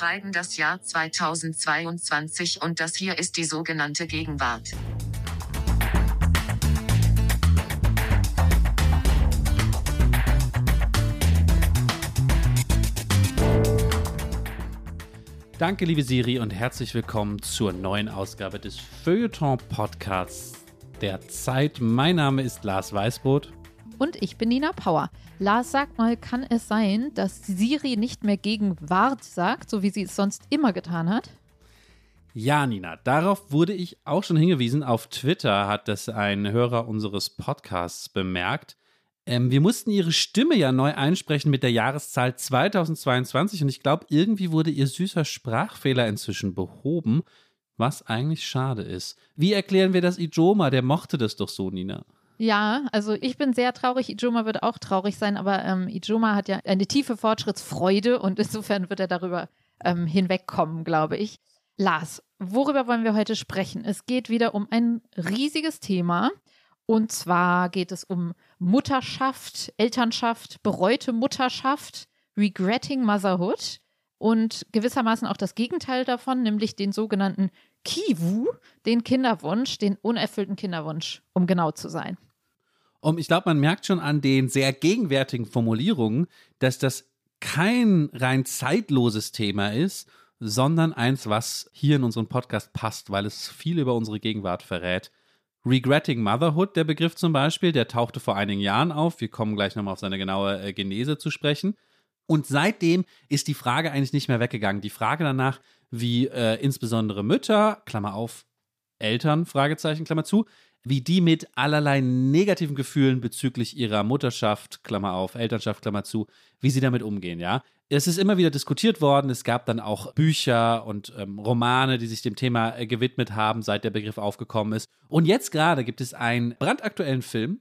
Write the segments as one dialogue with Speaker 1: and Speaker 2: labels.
Speaker 1: schreiben das Jahr 2022 und das hier ist die sogenannte Gegenwart.
Speaker 2: Danke, liebe Siri, und herzlich willkommen zur neuen Ausgabe des Feuilleton-Podcasts der Zeit. Mein Name ist Lars Weißbrot.
Speaker 3: Und ich bin Nina Power. Lars, sag mal, kann es sein, dass Siri nicht mehr Gegenwart sagt, so wie sie es sonst immer getan hat?
Speaker 2: Ja, Nina, darauf wurde ich auch schon hingewiesen. Auf Twitter hat das ein Hörer unseres Podcasts bemerkt. Ähm, wir mussten ihre Stimme ja neu einsprechen mit der Jahreszahl 2022 und ich glaube, irgendwie wurde ihr süßer Sprachfehler inzwischen behoben, was eigentlich schade ist. Wie erklären wir das Ijoma? Der mochte das doch so, Nina.
Speaker 3: Ja, also ich bin sehr traurig. Ijoma wird auch traurig sein, aber ähm, Ijoma hat ja eine tiefe Fortschrittsfreude und insofern wird er darüber ähm, hinwegkommen, glaube ich. Lars, worüber wollen wir heute sprechen? Es geht wieder um ein riesiges Thema. Und zwar geht es um Mutterschaft, Elternschaft, bereute Mutterschaft, Regretting Motherhood und gewissermaßen auch das Gegenteil davon, nämlich den sogenannten Kiwu, den Kinderwunsch, den unerfüllten Kinderwunsch, um genau zu sein.
Speaker 2: Um, ich glaube, man merkt schon an den sehr gegenwärtigen Formulierungen, dass das kein rein zeitloses Thema ist, sondern eins, was hier in unseren Podcast passt, weil es viel über unsere Gegenwart verrät. Regretting Motherhood, der Begriff zum Beispiel, der tauchte vor einigen Jahren auf. Wir kommen gleich nochmal auf seine genaue äh, Genese zu sprechen. Und seitdem ist die Frage eigentlich nicht mehr weggegangen. Die Frage danach, wie äh, insbesondere Mütter, Klammer auf, Eltern, Fragezeichen, Klammer zu, wie die mit allerlei negativen Gefühlen bezüglich ihrer Mutterschaft, Klammer auf, Elternschaft, Klammer zu, wie sie damit umgehen, ja. Es ist immer wieder diskutiert worden. Es gab dann auch Bücher und ähm, Romane, die sich dem Thema äh, gewidmet haben, seit der Begriff aufgekommen ist. Und jetzt gerade gibt es einen brandaktuellen Film,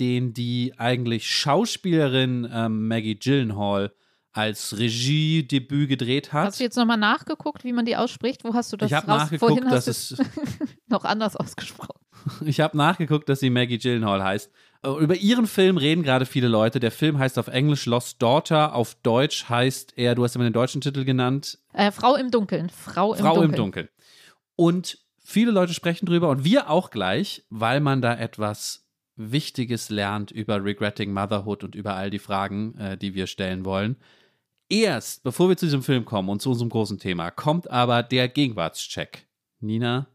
Speaker 2: den die eigentlich Schauspielerin ähm, Maggie Gyllenhaal als Regiedebüt gedreht hat.
Speaker 3: Hast du jetzt nochmal nachgeguckt, wie man die ausspricht? Wo hast du das
Speaker 2: ich habe nachgeguckt, Vorhin dass es
Speaker 3: noch anders ausgesprochen.
Speaker 2: Ich habe nachgeguckt, dass sie Maggie Gyllenhaal heißt. Äh, über ihren Film reden gerade viele Leute. Der Film heißt auf Englisch Lost Daughter. Auf Deutsch heißt er, du hast immer den deutschen Titel genannt.
Speaker 3: Äh, Frau im Dunkeln. Frau im
Speaker 2: Frau
Speaker 3: Dunkeln.
Speaker 2: im Dunkeln. Und viele Leute sprechen drüber und wir auch gleich, weil man da etwas Wichtiges lernt über Regretting Motherhood und über all die Fragen, äh, die wir stellen wollen. Erst, bevor wir zu diesem Film kommen und zu unserem großen Thema, kommt aber der Gegenwartscheck. Nina,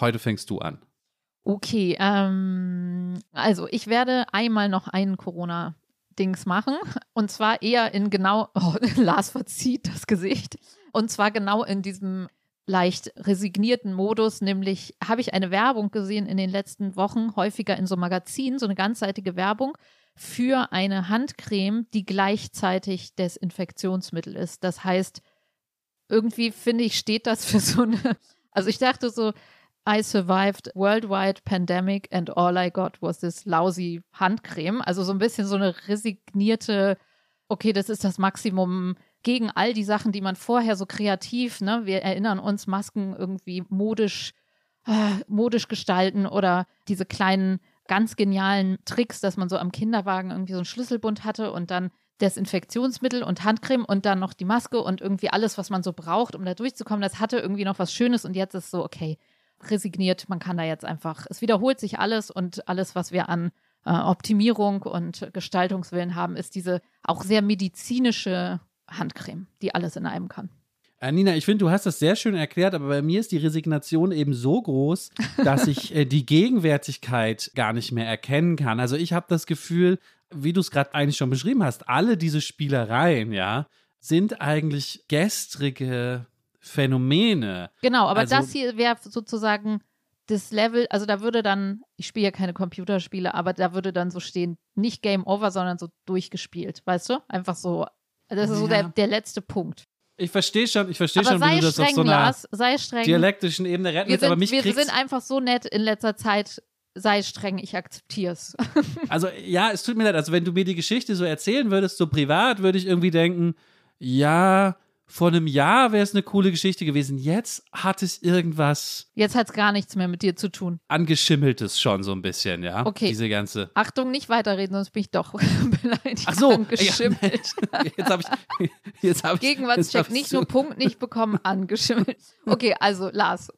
Speaker 2: heute fängst du an.
Speaker 3: Okay, ähm, also ich werde einmal noch einen Corona-Dings machen. Und zwar eher in genau, oh, Lars verzieht das Gesicht. Und zwar genau in diesem leicht resignierten Modus, nämlich habe ich eine Werbung gesehen in den letzten Wochen, häufiger in so Magazinen, so eine ganzseitige Werbung für eine Handcreme, die gleichzeitig Desinfektionsmittel ist. Das heißt, irgendwie finde ich, steht das für so eine, also ich dachte so, I survived worldwide pandemic and all I got was this lousy Handcreme. Also so ein bisschen so eine resignierte, okay, das ist das Maximum gegen all die Sachen, die man vorher so kreativ, ne, wir erinnern uns, Masken irgendwie modisch, äh, modisch gestalten oder diese kleinen, ganz genialen Tricks, dass man so am Kinderwagen irgendwie so einen Schlüsselbund hatte und dann Desinfektionsmittel und Handcreme und dann noch die Maske und irgendwie alles, was man so braucht, um da durchzukommen. Das hatte irgendwie noch was Schönes und jetzt ist so, okay, resigniert. Man kann da jetzt einfach, es wiederholt sich alles und alles, was wir an äh, Optimierung und Gestaltungswillen haben, ist diese auch sehr medizinische Handcreme, die alles in einem kann.
Speaker 2: Äh, Nina, ich finde, du hast das sehr schön erklärt, aber bei mir ist die Resignation eben so groß, dass ich äh, die Gegenwärtigkeit gar nicht mehr erkennen kann. Also ich habe das Gefühl, wie du es gerade eigentlich schon beschrieben hast, alle diese Spielereien, ja, sind eigentlich gestrige Phänomene.
Speaker 3: Genau, aber
Speaker 2: also,
Speaker 3: das hier wäre sozusagen das Level, also da würde dann, ich spiele ja keine Computerspiele, aber da würde dann so stehen, nicht Game Over, sondern so durchgespielt, weißt du? Einfach so, das ist ja. so der, der letzte Punkt.
Speaker 2: Ich verstehe schon, ich verstehe schon, wie du das
Speaker 3: streng,
Speaker 2: auf so einer
Speaker 3: Lars, sei streng.
Speaker 2: dialektischen Ebene retten willst,
Speaker 3: aber
Speaker 2: mich
Speaker 3: Wir
Speaker 2: kriegst
Speaker 3: sind einfach so nett in letzter Zeit, sei streng, ich akzeptiere es.
Speaker 2: also ja, es tut mir leid, also wenn du mir die Geschichte so erzählen würdest, so privat, würde ich irgendwie denken, ja, vor einem Jahr wäre es eine coole Geschichte gewesen. Jetzt hat es irgendwas
Speaker 3: Jetzt hat es gar nichts mehr mit dir zu tun.
Speaker 2: angeschimmeltes schon so ein bisschen, ja.
Speaker 3: Okay.
Speaker 2: Diese ganze.
Speaker 3: Achtung, nicht weiterreden, sonst bin ich doch beleidigt.
Speaker 2: Ach so,
Speaker 3: Angeschimmelt.
Speaker 2: Ja, jetzt habe ich, jetzt habe ich
Speaker 3: Gegenwartscheck,
Speaker 2: hab
Speaker 3: nicht nur Punkt nicht bekommen, angeschimmelt. Okay, also Lars,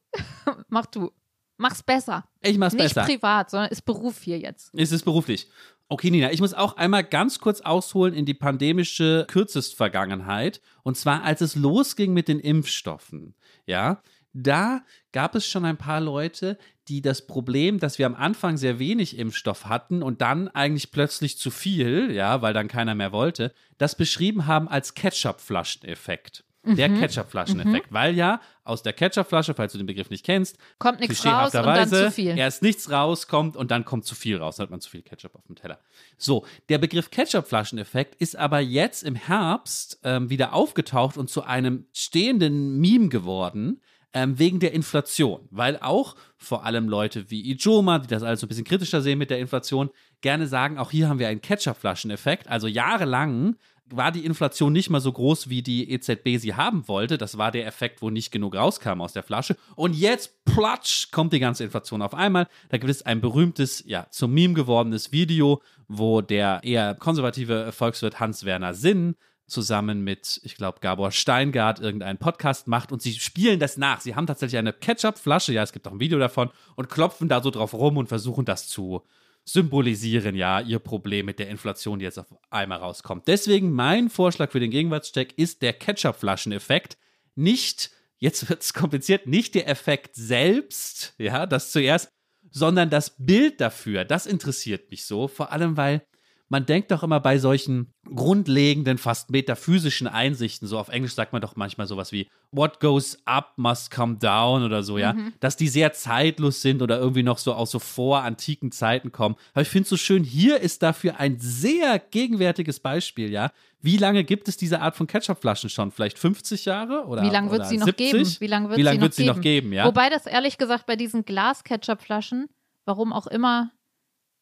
Speaker 3: mach du. Mach's besser.
Speaker 2: Ich mach's
Speaker 3: nicht
Speaker 2: besser.
Speaker 3: privat, sondern ist Beruf hier jetzt.
Speaker 2: Es ist beruflich. Okay, Nina, ich muss auch einmal ganz kurz ausholen in die pandemische Kürzestvergangenheit. Und zwar, als es losging mit den Impfstoffen. Ja, da gab es schon ein paar Leute, die das Problem, dass wir am Anfang sehr wenig Impfstoff hatten und dann eigentlich plötzlich zu viel, ja, weil dann keiner mehr wollte, das beschrieben haben als Ketchup-Flaschen-Effekt. Der Ketchup-Flaschen-Effekt, weil ja aus der Ketchup-Flasche, falls du den Begriff nicht kennst,
Speaker 3: Kommt nichts raus und dann zu viel.
Speaker 2: erst nichts rauskommt und dann kommt zu viel raus, dann hat man zu viel Ketchup auf dem Teller. So, der Begriff Ketchup-Flascheneffekt ist aber jetzt im Herbst ähm, wieder aufgetaucht und zu einem stehenden Meme geworden. Ähm, wegen der Inflation, weil auch vor allem Leute wie Ijoma, die das alles so ein bisschen kritischer sehen mit der Inflation, gerne sagen, auch hier haben wir einen Ketchup-Flascheneffekt. Also jahrelang war die Inflation nicht mal so groß, wie die EZB sie haben wollte. Das war der Effekt, wo nicht genug rauskam aus der Flasche. Und jetzt, platsch, kommt die ganze Inflation auf einmal. Da gibt es ein berühmtes, ja, zum Meme gewordenes Video, wo der eher konservative Volkswirt Hans-Werner Sinn zusammen mit, ich glaube, Gabor Steingart irgendeinen Podcast macht und sie spielen das nach. Sie haben tatsächlich eine Ketchup-Flasche, ja, es gibt auch ein Video davon, und klopfen da so drauf rum und versuchen das zu symbolisieren, ja, ihr Problem mit der Inflation, die jetzt auf einmal rauskommt. Deswegen mein Vorschlag für den Gegenwartscheck ist der Ketchup-Flaschen-Effekt. Nicht, jetzt wird es kompliziert, nicht der Effekt selbst, ja, das zuerst, sondern das Bild dafür. Das interessiert mich so, vor allem weil man denkt doch immer bei solchen grundlegenden, fast metaphysischen Einsichten, so auf Englisch sagt man doch manchmal sowas wie What goes up must come down oder so, ja, dass die sehr zeitlos sind oder irgendwie noch so aus so vorantiken Zeiten kommen. Aber ich finde es so schön, hier ist dafür ein sehr gegenwärtiges Beispiel, ja. Wie lange gibt es diese Art von Ketchupflaschen schon? Vielleicht 50 Jahre oder
Speaker 3: Wie lange wird sie noch
Speaker 2: 70?
Speaker 3: geben? Wie lange wird,
Speaker 2: Wie
Speaker 3: sie,
Speaker 2: lange
Speaker 3: noch
Speaker 2: wird sie
Speaker 3: geben?
Speaker 2: noch geben, ja?
Speaker 3: Wobei das ehrlich gesagt bei diesen Glas-Ketchup-Flaschen, warum auch immer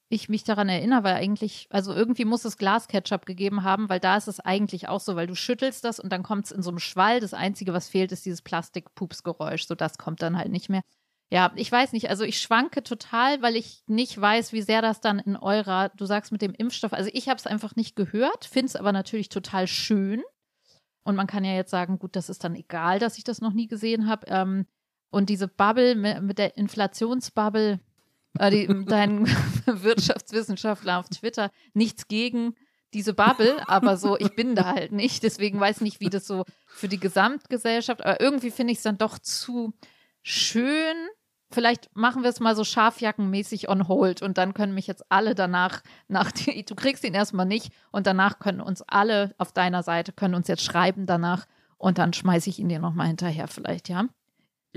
Speaker 3: ich mich daran erinnere, weil eigentlich, also irgendwie muss es Glas-Ketchup gegeben haben, weil da ist es eigentlich auch so, weil du schüttelst das und dann kommt es in so einem Schwall. Das Einzige, was fehlt, ist dieses Plastik-Pups-Geräusch. So, das kommt dann halt nicht mehr. Ja, ich weiß nicht. Also ich schwanke total, weil ich nicht weiß, wie sehr das dann in eurer, du sagst mit dem Impfstoff, also ich habe es einfach nicht gehört, finde es aber natürlich total schön. Und man kann ja jetzt sagen, gut, das ist dann egal, dass ich das noch nie gesehen habe. Ähm, und diese Bubble mit, der Inflationsbubble, die, dein Wirtschaftswissenschaftler auf Twitter, nichts gegen diese Bubble, aber so, ich bin da halt nicht. Deswegen weiß ich nicht, wie das so für die Gesamtgesellschaft, aber irgendwie finde ich es dann doch zu schön. Vielleicht machen wir es mal so scharfjackenmäßig on hold und dann können mich jetzt alle danach, nach die, du kriegst ihn erstmal nicht und danach können uns alle auf deiner Seite, können uns jetzt schreiben danach und dann schmeiße ich ihn dir nochmal hinterher vielleicht, ja?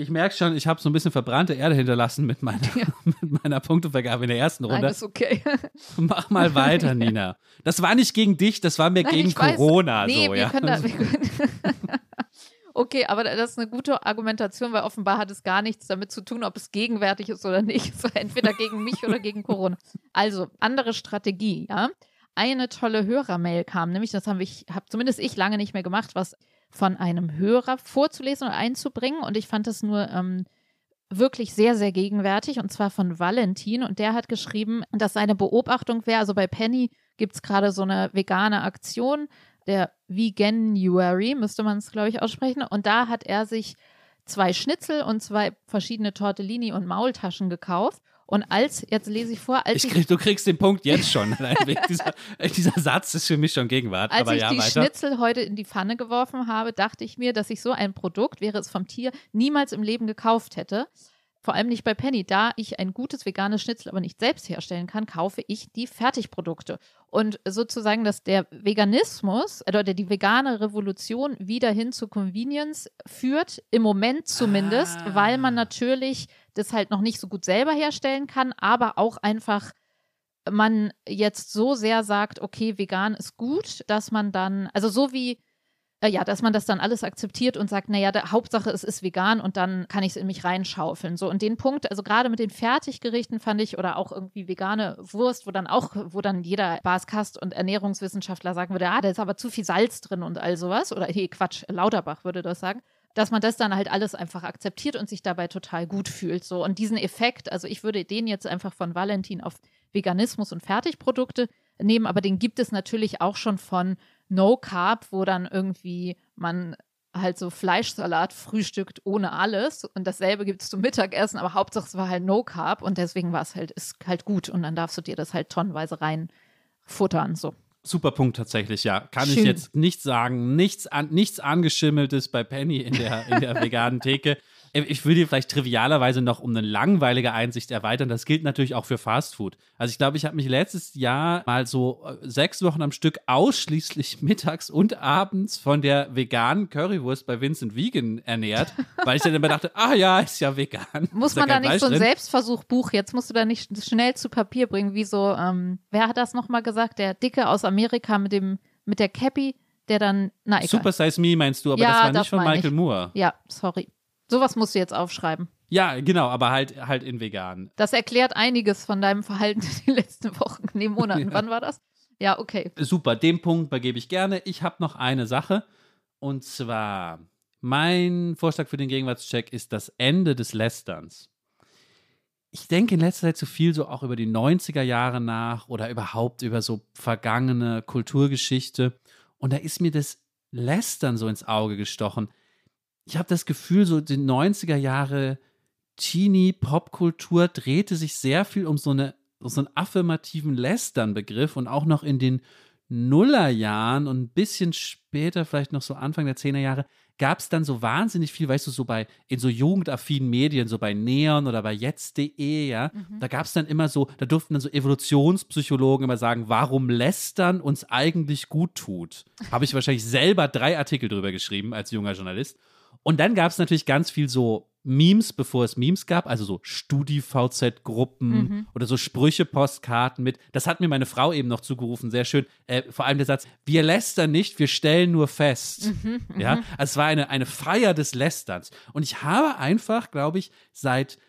Speaker 2: Ich merke schon, ich habe so ein bisschen verbrannte Erde hinterlassen mit meiner, mit meiner Punktevergabe in der ersten
Speaker 3: Nein,
Speaker 2: Runde.
Speaker 3: ist okay.
Speaker 2: Mach mal weiter, Nina. Das war nicht gegen dich, das war mehr
Speaker 3: Nein,
Speaker 2: gegen
Speaker 3: ich weiß.
Speaker 2: Corona.
Speaker 3: Nee,
Speaker 2: so,
Speaker 3: wir
Speaker 2: ja.
Speaker 3: können da. Wir können okay, aber das ist eine gute Argumentation, weil offenbar hat es gar nichts damit zu tun, ob es gegenwärtig ist oder nicht. Es war entweder gegen mich oder gegen Corona. Also, andere Strategie, ja. Eine tolle Hörermail kam, nämlich, das haben wir, habe zumindest ich lange nicht mehr gemacht, was von einem Hörer vorzulesen oder einzubringen. Und ich fand das nur ähm, wirklich sehr, sehr gegenwärtig und zwar von Valentin. Und der hat geschrieben, dass seine Beobachtung wäre, also bei Penny gibt es gerade so eine vegane Aktion, der Veganuary, müsste man es, glaube ich, aussprechen. Und da hat er sich zwei Schnitzel und zwei verschiedene Tortellini und Maultaschen gekauft. Und als, jetzt lese ich vor, als
Speaker 2: Ich krieg, du kriegst den Punkt jetzt schon. Dieser, dieser Satz ist für mich schon Gegenwart.
Speaker 3: als
Speaker 2: aber
Speaker 3: ich
Speaker 2: ja,
Speaker 3: die
Speaker 2: weiter.
Speaker 3: Schnitzel heute in die Pfanne geworfen habe, dachte ich mir, dass ich so ein Produkt, wäre es vom Tier, niemals im Leben gekauft hätte. Vor allem nicht bei Penny. Da ich ein gutes veganes Schnitzel aber nicht selbst herstellen kann, kaufe ich die Fertigprodukte. Und sozusagen, dass der Veganismus oder die vegane Revolution wieder hin zu Convenience führt, im Moment zumindest,
Speaker 2: Ah.
Speaker 3: weil man natürlich das halt noch nicht so gut selber herstellen kann, aber auch einfach man jetzt so sehr sagt, okay, vegan ist gut, dass man dann, also so wie äh, ja, dass man das dann alles akzeptiert und sagt, naja, der Hauptsache es ist vegan und dann kann ich es in mich reinschaufeln. So, und den Punkt, also gerade mit den Fertiggerichten fand ich, oder auch irgendwie vegane Wurst, wo dann auch, wo dann jeder Baskast und Ernährungswissenschaftler sagen würde, ah, da ist aber zu viel Salz drin und all sowas. Oder hey, Quatsch, Lauterbach würde das sagen dass man das dann halt alles einfach akzeptiert und sich dabei total gut fühlt. So. Und diesen Effekt, also ich würde den jetzt einfach von Valentin auf Veganismus und Fertigprodukte nehmen, aber den gibt es natürlich auch schon von No Carb, wo dann irgendwie man halt so Fleischsalat frühstückt ohne alles und dasselbe gibt es zum Mittagessen, aber Hauptsache es war halt No Carb und deswegen war es halt, ist halt gut und dann darfst du dir das halt tonnenweise reinfuttern, so.
Speaker 2: Super Punkt tatsächlich, ja. Kann
Speaker 3: Schön.
Speaker 2: ich jetzt nicht sagen. Nichts, an, nichts angeschimmeltes bei Penny in der, in der veganen Theke. Ich dir vielleicht trivialerweise noch um eine langweilige Einsicht erweitern. Das gilt natürlich auch für Fastfood. Also ich glaube, ich habe mich letztes Jahr mal so äh, sechs Wochen am Stück ausschließlich mittags und abends von der veganen Currywurst bei Vincent Vegan ernährt, weil ich dann immer dachte, ah ja, ist ja vegan.
Speaker 3: Muss man da nicht
Speaker 2: Fleisch
Speaker 3: so ein
Speaker 2: drin.
Speaker 3: Selbstversuchbuch, jetzt musst du da nicht schnell zu Papier bringen, wie so, ähm, wer hat das nochmal gesagt? Der Dicke aus Amerika mit dem, mit der Cappy, der dann, na egal.
Speaker 2: Super Size Me meinst du, aber
Speaker 3: Ja,
Speaker 2: das war
Speaker 3: das
Speaker 2: nicht von Michael
Speaker 3: ich.
Speaker 2: Moore.
Speaker 3: Ja, sorry. Sowas musst du jetzt aufschreiben.
Speaker 2: Ja, genau, aber halt, halt in vegan.
Speaker 3: Das erklärt einiges von deinem Verhalten in den letzten Wochen, nee, Monaten.
Speaker 2: Ja.
Speaker 3: Wann war das? Ja, okay.
Speaker 2: Super, den Punkt übergebe ich gerne. Ich habe noch eine Sache. Und zwar, mein Vorschlag für den Gegenwartscheck ist das Ende des Lästerns. Ich denke in letzter Zeit zu viel so auch über die 90er Jahre nach oder überhaupt über so vergangene Kulturgeschichte. Und da ist mir das Lästern so ins Auge gestochen. Ich habe das Gefühl, so die 90er Jahre Teenie-Popkultur drehte sich sehr viel um so, eine, so einen affirmativen Lästern-Begriff und auch noch in den Nullerjahren und ein bisschen später, vielleicht noch so Anfang der Zehnerjahre, gab es dann so wahnsinnig viel, weißt du, so bei, in so jugendaffinen Medien, so bei Neon oder bei jetzt.de, ja, da gab es dann immer so, da durften dann so Evolutionspsychologen immer sagen, warum Lästern uns eigentlich gut tut. Habe ich wahrscheinlich selber drei Artikel drüber geschrieben als junger Journalist. Und dann gab es natürlich ganz viel so Memes, bevor es Memes gab, also so Studi-VZ-Gruppen
Speaker 3: Mhm.
Speaker 2: oder so Sprüche-Postkarten mit. Das hat mir meine Frau eben noch zugerufen, sehr schön. Äh, vor allem der Satz, wir lästern nicht, wir stellen nur fest.
Speaker 3: Mhm,
Speaker 2: ja, also es war eine, eine Feier des Lästerns. Und ich habe einfach, glaube ich, seit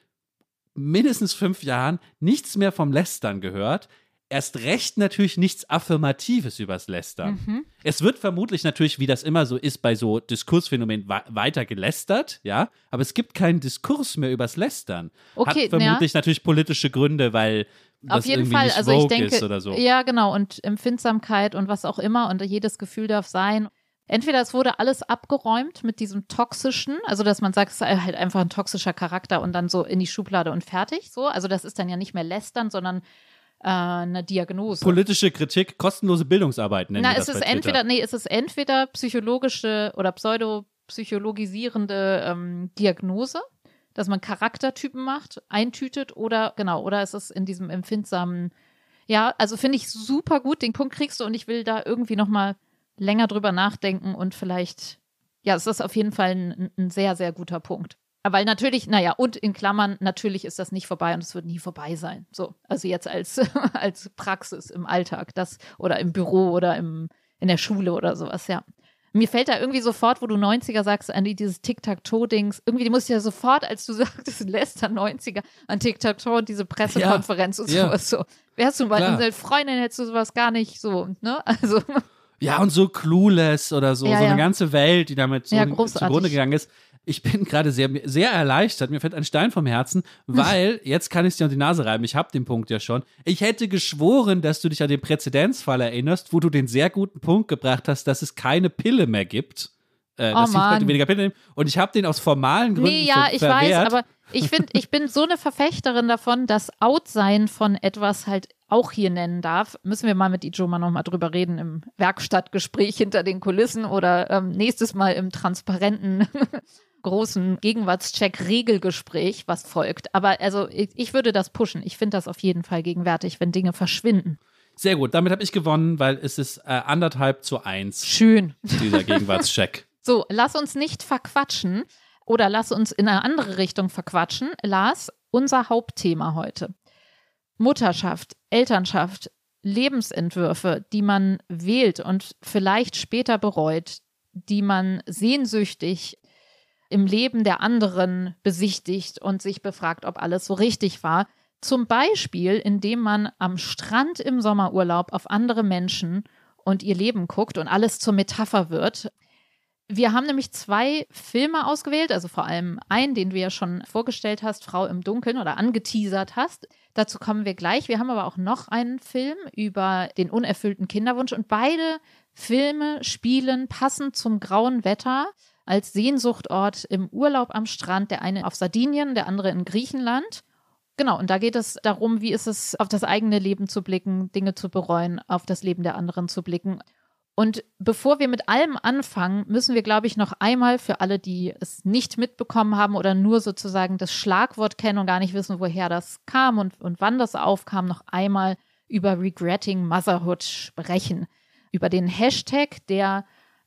Speaker 2: mindestens fünf Jahren nichts mehr vom Lästern gehört. Erst recht natürlich nichts Affirmatives übers Lästern.
Speaker 3: Mhm.
Speaker 2: Es wird vermutlich natürlich, wie das immer so ist, bei so Diskursphänomenen weiter gelästert, ja, aber es gibt keinen Diskurs mehr übers Lästern.
Speaker 3: Okay,
Speaker 2: Hat vermutlich natürlich politische Gründe, weil das
Speaker 3: Auf jeden Fall,
Speaker 2: nicht
Speaker 3: also ich denke,
Speaker 2: ist oder so.
Speaker 3: ja genau und Empfindsamkeit und was auch immer und jedes Gefühl darf sein. Entweder es wurde alles abgeräumt mit diesem toxischen, also dass man sagt, es sei halt einfach ein toxischer Charakter und dann so in die Schublade und fertig, so. Also das ist dann ja nicht mehr lästern, sondern äh, eine Diagnose.
Speaker 2: Politische Kritik, kostenlose Bildungsarbeit nennen
Speaker 3: Na,
Speaker 2: wir
Speaker 3: es
Speaker 2: das
Speaker 3: ist
Speaker 2: bei Twitter.
Speaker 3: entweder, nee, es ist entweder psychologische oder pseudopsychologisierende ähm, Diagnose, dass man Charaktertypen macht, eintütet oder genau, oder es ist in diesem empfindsamen, ja, also finde ich super gut, den Punkt kriegst du und ich will da irgendwie nochmal länger drüber nachdenken und vielleicht, ja, es ist auf jeden Fall ein, ein sehr, sehr guter Punkt. Weil natürlich, naja, und in Klammern, natürlich ist das nicht vorbei und es wird nie vorbei sein. So, also jetzt als, als Praxis im Alltag, das oder im Büro oder im, in der Schule oder sowas, ja. Mir fällt da irgendwie sofort, wo du 90er sagst, an die, dieses Tic-Tac-Toe-Dings, irgendwie, die musst du ja sofort, als du sagtest, Lester 90er, an Tic-Tac-Toe und diese Pressekonferenz und
Speaker 2: ja.
Speaker 3: sowas so. Wärst du mal eine Freundin, hättest du sowas gar nicht so, ne? Also,
Speaker 2: Ja, und so Clueless oder so,
Speaker 3: Ja,
Speaker 2: so
Speaker 3: ja.
Speaker 2: eine ganze Welt, die damit so
Speaker 3: Ja,
Speaker 2: zugrunde gegangen ist. Ich bin gerade sehr, sehr erleichtert. Mir fällt ein Stein vom Herzen, weil jetzt kann ich es dir unter die Nase reiben. Ich habe den Punkt ja schon. Ich hätte geschworen, dass du dich an den Präzedenzfall erinnerst, wo du den sehr guten Punkt gebracht hast, dass es keine Pille mehr gibt. Äh,
Speaker 3: Oh
Speaker 2: dass die Leute
Speaker 3: Mann.
Speaker 2: weniger Pille nehmen. Und ich habe den aus formalen Gründen
Speaker 3: Nee, ja, ich
Speaker 2: verwehrt.
Speaker 3: weiß, aber ich finde, ich bin so eine Verfechterin davon, dass Outsein von etwas halt auch hier nennen darf. Müssen wir mal mit Ijoma nochmal drüber reden im Werkstattgespräch hinter den Kulissen oder ähm, nächstes Mal im transparenten großen Gegenwartscheck-Regelgespräch, was folgt. Aber also ich, ich würde das pushen. Ich finde das auf jeden Fall gegenwärtig, wenn Dinge verschwinden.
Speaker 2: Sehr gut, damit habe ich gewonnen, weil es ist äh, anderthalb zu eins,
Speaker 3: Schön.
Speaker 2: dieser Gegenwartscheck.
Speaker 3: So, lass uns nicht verquatschen oder lass uns in eine andere Richtung verquatschen. Lars, unser Hauptthema heute. Mutterschaft, Elternschaft, Lebensentwürfe, die man wählt und vielleicht später bereut. die man sehnsüchtig im Leben der anderen besichtigt und sich befragt, ob alles so richtig war. Zum Beispiel, indem man am Strand im Sommerurlaub auf andere Menschen und ihr Leben guckt und alles zur Metapher wird. Wir haben nämlich zwei Filme ausgewählt, also vor allem einen, den du ja schon vorgestellt hast, Frau im Dunkeln oder angeteasert hast. Dazu kommen wir gleich. Wir haben aber auch noch einen Film über den unerfüllten Kinderwunsch und beide Filme spielen passend zum grauen Wetter als Sehnsuchtort im Urlaub am Strand, der eine auf Sardinien, der andere in Griechenland. Genau, und da geht es darum, wie ist es, auf das eigene Leben zu blicken, Dinge zu bereuen, auf das Leben der anderen zu blicken. Und bevor wir mit allem anfangen, müssen wir, glaube ich, noch einmal für alle, die es nicht mitbekommen haben oder nur sozusagen das Schlagwort kennen und gar nicht wissen, woher das kam und, und wann das aufkam, noch einmal über Regretting Motherhood sprechen. Über den Hashtag, der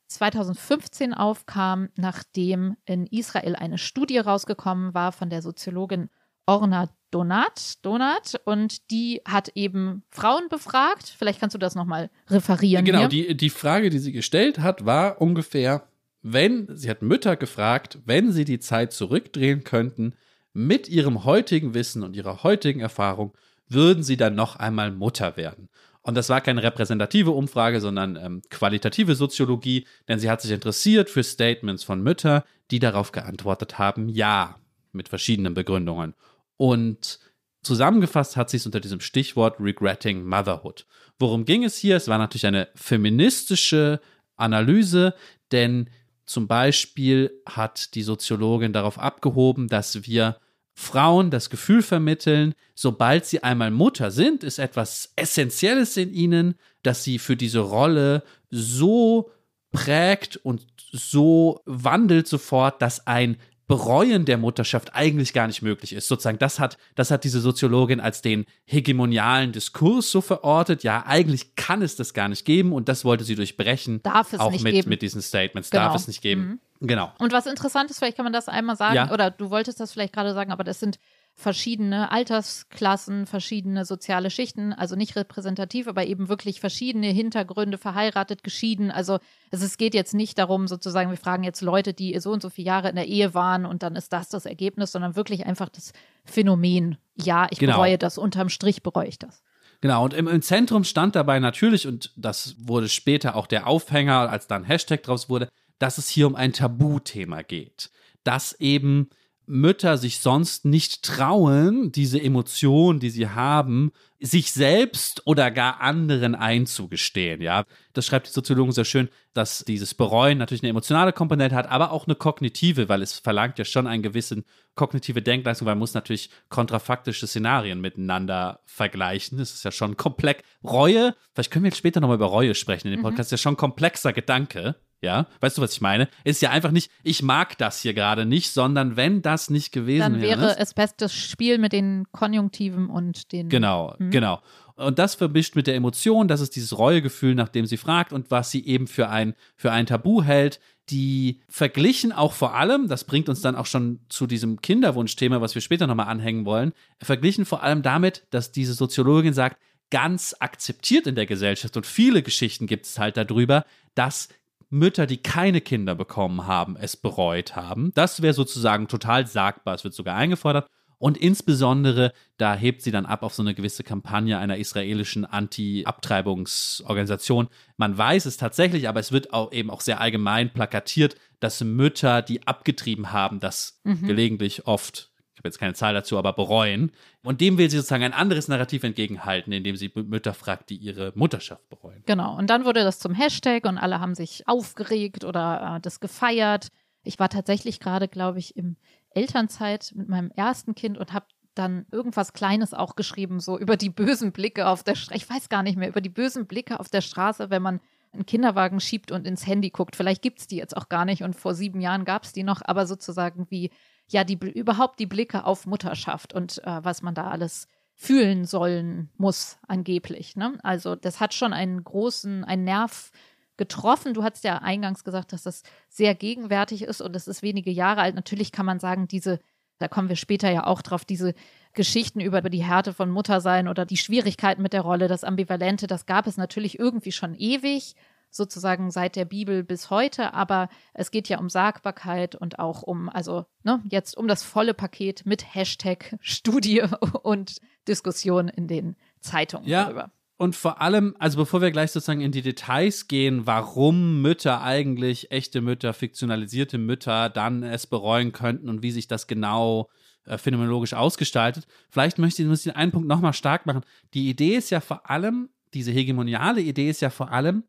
Speaker 3: 2015 aufkam, nachdem in Israel eine Studie rausgekommen war von der Soziologin Orna Donat, Donat und die hat eben Frauen befragt. Vielleicht kannst du das nochmal referieren.
Speaker 2: Genau, die, die Frage, die sie gestellt hat, war ungefähr, wenn, sie hat Mütter gefragt, wenn sie die Zeit zurückdrehen könnten, mit ihrem heutigen Wissen und ihrer heutigen Erfahrung, würden sie dann noch einmal Mutter werden? Und das war keine repräsentative Umfrage, sondern ähm, qualitative Soziologie, denn sie hat sich interessiert für Statements von Müttern, die darauf geantwortet haben, ja, mit verschiedenen Begründungen. Und zusammengefasst hat sie es unter diesem Stichwort Regretting Motherhood. Worum ging es hier? Es war natürlich eine feministische Analyse, denn zum Beispiel hat die Soziologin darauf abgehoben, dass wir Frauen das Gefühl vermitteln, sobald sie einmal Mutter sind, ist etwas Essentielles in ihnen, dass sie für diese Rolle so prägt und so wandelt sofort, dass ein Bereuen der Mutterschaft eigentlich gar nicht möglich ist. Sozusagen, das hat, das hat diese Soziologin als den hegemonialen Diskurs so verortet. Ja, eigentlich kann es das gar nicht geben und das wollte sie durchbrechen.
Speaker 3: Darf es
Speaker 2: auch
Speaker 3: nicht
Speaker 2: mit,
Speaker 3: geben.
Speaker 2: mit diesen Statements.
Speaker 3: Genau.
Speaker 2: Darf es nicht geben.
Speaker 3: Mhm.
Speaker 2: Genau.
Speaker 3: Und was interessant ist, vielleicht kann man das einmal sagen,
Speaker 2: Ja.
Speaker 3: oder du wolltest das vielleicht gerade sagen, aber das sind verschiedene Altersklassen, verschiedene soziale Schichten, also nicht repräsentativ, aber eben wirklich verschiedene Hintergründe, verheiratet, geschieden. Also es, geht jetzt nicht darum, sozusagen, wir fragen jetzt Leute, die so und so viele Jahre in der Ehe waren und dann ist das das Ergebnis, sondern wirklich einfach das Phänomen. Ja, ich
Speaker 2: Genau.
Speaker 3: bereue das, unterm Strich bereue ich das.
Speaker 2: Genau, und im, im Zentrum stand dabei natürlich, und das wurde später auch der Aufhänger, als dann Hashtag draus wurde, dass es hier um ein Tabuthema geht. Dass eben Mütter sich sonst nicht trauen, diese Emotionen, die sie haben, sich selbst oder gar anderen einzugestehen, ja. Das schreibt die Soziologin sehr schön, dass dieses Bereuen natürlich eine emotionale Komponente hat, aber auch eine kognitive, weil es verlangt ja schon einen gewissen kognitive Denkleistung, weil man muss natürlich kontrafaktische Szenarien miteinander vergleichen. Das ist ja schon komplex. Reue, vielleicht können wir jetzt später nochmal über Reue sprechen in dem Podcast, ist ja schon ein komplexer Gedanke. Ja, weißt du, was ich meine? Ist ja einfach nicht, ich mag das hier gerade nicht, sondern wenn das nicht gewesen
Speaker 3: Dann
Speaker 2: wäre.
Speaker 3: wäre es bestes Spiel mit den Konjunktiven und den.
Speaker 2: Genau,
Speaker 3: Mhm.
Speaker 2: genau. Und das vermischt mit der Emotion, das ist dieses Reuegefühl, nach dem sie fragt und was sie eben für ein, für ein Tabu hält. Die verglichen auch vor allem, das bringt uns dann auch schon zu diesem Kinderwunschthema, was wir später nochmal anhängen wollen, verglichen vor allem damit, dass diese Soziologin sagt, ganz akzeptiert in der Gesellschaft und viele Geschichten gibt es halt darüber, dass Mütter, die keine Kinder bekommen haben, es bereut haben. Das wäre sozusagen total sagbar. Es wird sogar eingefordert. Und insbesondere, da hebt sie dann ab auf so eine gewisse Kampagne einer israelischen Anti-Abtreibungsorganisation. Man weiß es tatsächlich, aber es wird auch eben auch sehr allgemein plakatiert, dass Mütter, die abgetrieben haben, das
Speaker 3: Mhm.
Speaker 2: gelegentlich oft, habe jetzt keine Zahl dazu, aber bereuen. Und dem will sie sozusagen ein anderes Narrativ entgegenhalten, indem sie Mütter fragt, die ihre Mutterschaft bereuen.
Speaker 3: Genau. Und dann wurde das zum Hashtag und alle haben sich aufgeregt oder äh, das gefeiert. Ich war tatsächlich gerade, glaube ich, im Elternzeit mit meinem ersten Kind und habe dann irgendwas Kleines auch geschrieben, so über die bösen Blicke auf der Straße. Ich weiß gar nicht mehr, über die bösen Blicke auf der Straße, wenn man einen Kinderwagen schiebt und ins Handy guckt. Vielleicht gibt es die jetzt auch gar nicht und vor sieben Jahren gab es die noch, aber sozusagen wie, ja, die überhaupt die Blicke auf Mutterschaft und äh, was man da alles fühlen sollen muss, angeblich. Ne? Also das hat schon einen großen, einen Nerv getroffen. Du hast ja eingangs gesagt, dass das sehr gegenwärtig ist und es ist wenige Jahre alt. Natürlich kann man sagen, diese, da kommen wir später ja auch drauf, diese Geschichten über die Härte von Muttersein oder die Schwierigkeiten mit der Rolle, das Ambivalente, das gab es natürlich irgendwie schon ewig. Sozusagen seit der Bibel bis heute, aber es geht ja um Sagbarkeit und auch um, also ne, jetzt um das volle Paket mit Hashtag Studie und Diskussion in den Zeitungen
Speaker 2: ja.
Speaker 3: darüber.
Speaker 2: Und vor allem, also bevor wir gleich sozusagen in die Details gehen, warum Mütter eigentlich, echte Mütter, fiktionalisierte Mütter dann es bereuen könnten und wie sich das genau äh, phänomenologisch ausgestaltet, vielleicht möchte ich, muss ich den einen Punkt nochmal stark machen. Die Idee ist ja vor allem, diese hegemoniale Idee ist ja vor allem,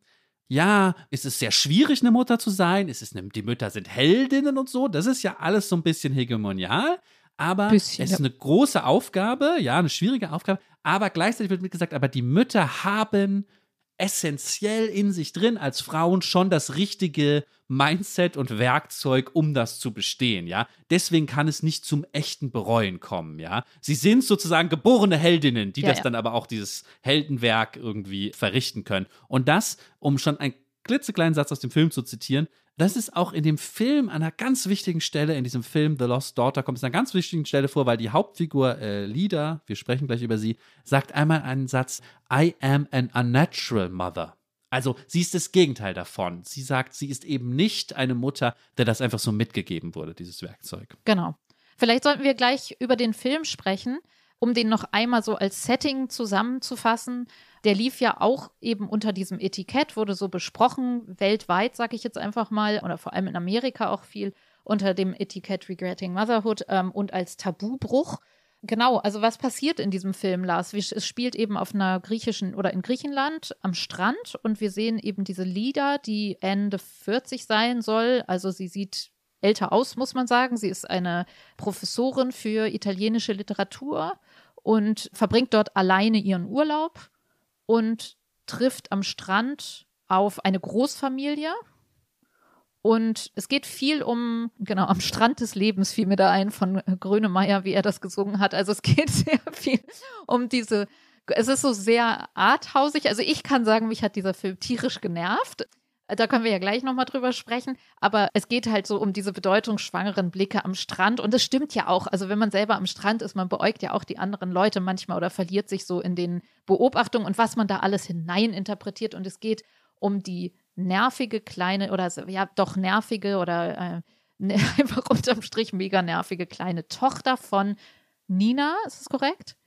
Speaker 2: ja, es ist sehr schwierig, eine Mutter zu sein, es ist eine, die Mütter sind Heldinnen und so, das ist ja alles so ein bisschen hegemonial, aber
Speaker 3: Bisschen,
Speaker 2: es ist eine große Aufgabe, ja, eine schwierige Aufgabe, aber gleichzeitig wird mir gesagt, aber die Mütter haben essentiell in sich drin als Frauen schon das richtige Mindset und Werkzeug, um das zu bestehen, ja. Deswegen kann es nicht zum echten Bereuen kommen, ja. Sie sind sozusagen geborene Heldinnen, die
Speaker 3: Ja,
Speaker 2: das
Speaker 3: ja.
Speaker 2: dann aber auch dieses Heldenwerk irgendwie verrichten können. Und das, um schon einen klitzekleinen Satz aus dem Film zu zitieren, das ist auch in dem Film an einer ganz wichtigen Stelle, in diesem Film The Lost Daughter, kommt es an einer ganz wichtigen Stelle vor, weil die Hauptfigur äh, Lida, wir sprechen gleich über sie, sagt einmal einen Satz, I am an unnatural mother. Also sie ist das Gegenteil davon. Sie sagt, sie ist eben nicht eine Mutter, der das einfach so mitgegeben wurde, dieses Werkzeug.
Speaker 3: Genau. Vielleicht sollten wir gleich über den Film sprechen, um den noch einmal so als Setting zusammenzufassen. Der lief ja auch eben unter diesem Etikett, wurde so besprochen, weltweit, sage ich jetzt einfach mal, oder vor allem in Amerika auch viel, unter dem Etikett Regretting Motherhood ähm, und als Tabubruch. Genau, also was passiert in diesem Film, Lars? Es spielt eben auf einer griechischen oder in Griechenland am Strand und wir sehen eben diese Lida, die Ende 40 sein soll. Also sie sieht älter aus, muss man sagen. Sie ist eine Professorin für italienische Literatur und verbringt dort alleine ihren Urlaub und trifft am Strand auf eine Großfamilie. Und es geht viel um, genau, am Strand des Lebens fiel mir da ein von Grönemeyer, wie er das gesungen hat. Also es geht sehr viel um diese, es ist so sehr arthausig. Also ich kann sagen, mich hat dieser Film tierisch genervt. Da können wir ja gleich nochmal drüber sprechen. Aber es geht halt so um diese bedeutungsschwangeren Blicke am Strand. Und das stimmt ja auch. Also wenn man selber am Strand ist, man beäugt ja auch die anderen Leute manchmal oder verliert sich so in den Beobachtungen und was man da alles hineininterpretiert. Und es geht um die nervige kleine oder ja doch nervige oder äh, ne, einfach unterm Strich mega nervige kleine Tochter von Nina. Ist das korrekt?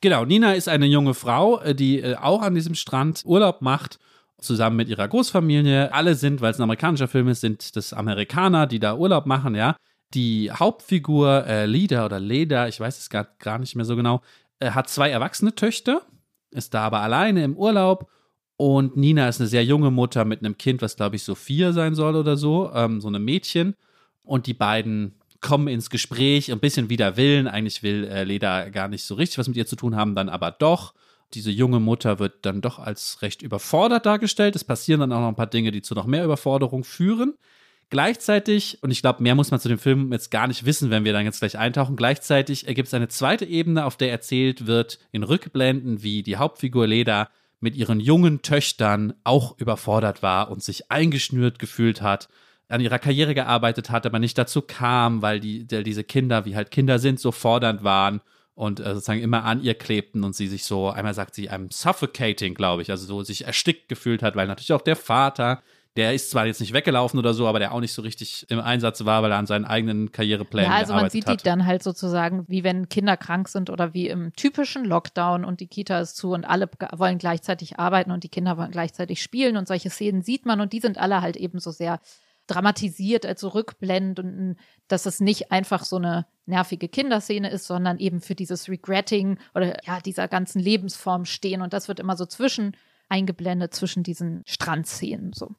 Speaker 2: Genau, Nina ist eine junge Frau, äh, die äh, auch an diesem Strand Urlaub macht, zusammen mit ihrer Großfamilie. Alle sind, weil es ein amerikanischer Film ist, sind das Amerikaner, die da Urlaub machen, ja. Die Hauptfigur, äh, Lida oder Leda, ich weiß es gar, gar nicht mehr so genau, äh, hat zwei erwachsene Töchter, ist da aber alleine im Urlaub. Und Nina ist eine sehr junge Mutter mit einem Kind, was glaube ich so vier sein soll oder so, ähm, so einem Mädchen. Und die beiden kommen ins Gespräch, ein bisschen wider Willen. Eigentlich will äh, Leda gar nicht so richtig was mit ihr zu tun haben, dann aber doch. Diese junge Mutter wird dann doch als recht überfordert dargestellt. Es passieren dann auch noch ein paar Dinge, die zu noch mehr Überforderung führen. Gleichzeitig, und ich glaube, mehr muss man zu dem Film jetzt gar nicht wissen, wenn wir dann jetzt gleich eintauchen, gleichzeitig ergibt es eine zweite Ebene, auf der erzählt wird, in Rückblenden, wie die Hauptfigur Leda mit ihren jungen Töchtern auch überfordert war und sich eingeschnürt gefühlt hat, an ihrer Karriere gearbeitet hat, aber nicht dazu kam, weil die, der, diese Kinder, wie halt Kinder sind, so fordernd waren und äh, sozusagen immer an ihr klebten und sie sich so, einmal sagt sie, I'm suffocating, glaube ich, also so sich erstickt gefühlt hat, weil natürlich auch der Vater, der ist zwar jetzt nicht weggelaufen oder so, aber der auch nicht so richtig im Einsatz war, weil er an seinen eigenen Karriereplänen
Speaker 3: Ja, also man
Speaker 2: gearbeitet
Speaker 3: sieht die dann halt sozusagen, wie wenn Kinder krank sind oder wie im typischen Lockdown und die Kita ist zu und alle wollen gleichzeitig arbeiten und die Kinder wollen gleichzeitig spielen und solche Szenen sieht man und die sind alle halt eben so sehr dramatisiert, also rückblend und dass es nicht einfach so eine nervige Kinderszene ist, sondern eben für dieses Regretting oder ja, dieser ganzen Lebensform stehen und das wird immer so zwischen eingeblendet zwischen diesen Strandszenen so.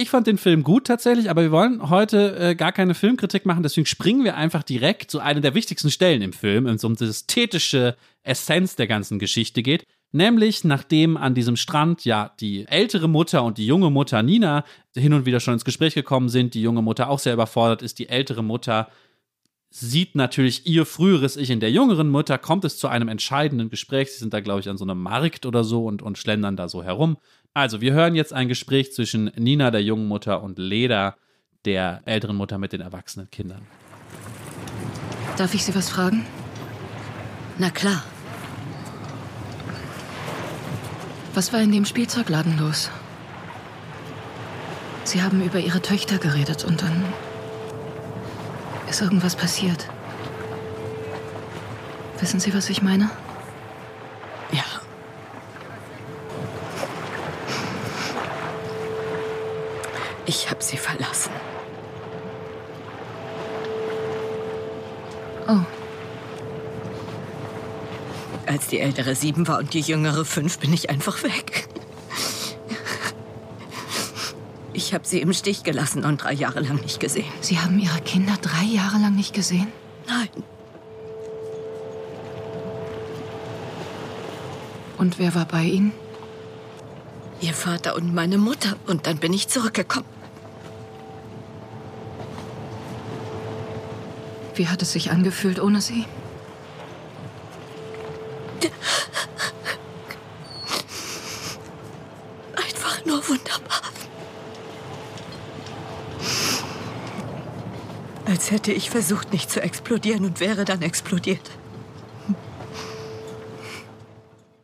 Speaker 2: Ich fand den Film gut tatsächlich, aber wir wollen heute äh, gar keine Filmkritik machen, deswegen springen wir einfach direkt zu einer der wichtigsten Stellen im Film, wenn es um die ästhetische Essenz der ganzen Geschichte geht. Nämlich, nachdem an diesem Strand ja die ältere Mutter und die junge Mutter Nina hin und wieder schon ins Gespräch gekommen sind, die junge Mutter auch sehr überfordert ist, die ältere Mutter sieht natürlich ihr früheres Ich in der jüngeren Mutter, kommt es zu einem entscheidenden Gespräch. Sie sind da, glaube ich, an so einem Markt oder so und, und schlendern da so herum. Also, wir hören jetzt ein Gespräch zwischen Nina, der jungen Mutter, und Leda, der älteren Mutter mit den erwachsenen Kindern.
Speaker 4: Darf ich Sie was fragen? Na klar. Was war in dem Spielzeugladen los? Sie haben über Ihre Töchter geredet und dann ist irgendwas passiert. Wissen Sie, was ich meine?
Speaker 5: Ja. Ich habe sie verlassen.
Speaker 4: Oh,
Speaker 5: Als die ältere sieben war und die jüngere fünf, bin ich einfach weg. Ich habe sie im Stich gelassen und drei Jahre lang nicht gesehen.
Speaker 4: Sie haben Ihre Kinder drei Jahre lang nicht gesehen?
Speaker 5: Nein,
Speaker 4: Und wer war bei Ihnen?
Speaker 5: ihr Vater und meine Mutter. Und dann bin ich zurückgekommen.
Speaker 4: Wie hat es sich angefühlt ohne Sie?
Speaker 5: Einfach nur wunderbar. Als hätte ich versucht, nicht zu explodieren und wäre dann explodiert.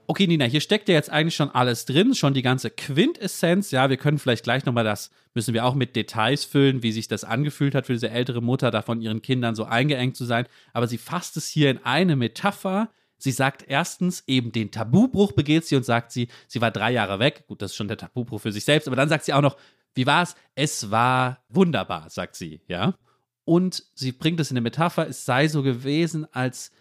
Speaker 2: Okay, Nina, hier steckt ja jetzt eigentlich schon alles drin, schon die ganze Quintessenz. Ja, wir können vielleicht gleich nochmal das, müssen wir auch mit Details füllen, wie sich das angefühlt hat für diese ältere Mutter, da von ihren Kindern so eingeengt zu sein. Aber sie fasst es hier in eine Metapher. Sie sagt erstens eben den Tabubruch begeht sie und sagt sie, sie war drei Jahre weg. Gut, das ist schon der Tabubruch für sich selbst. Aber dann sagt sie auch noch, wie war es? Es war wunderbar, sagt sie, ja. Und sie bringt es in eine Metapher, es sei so gewesen, als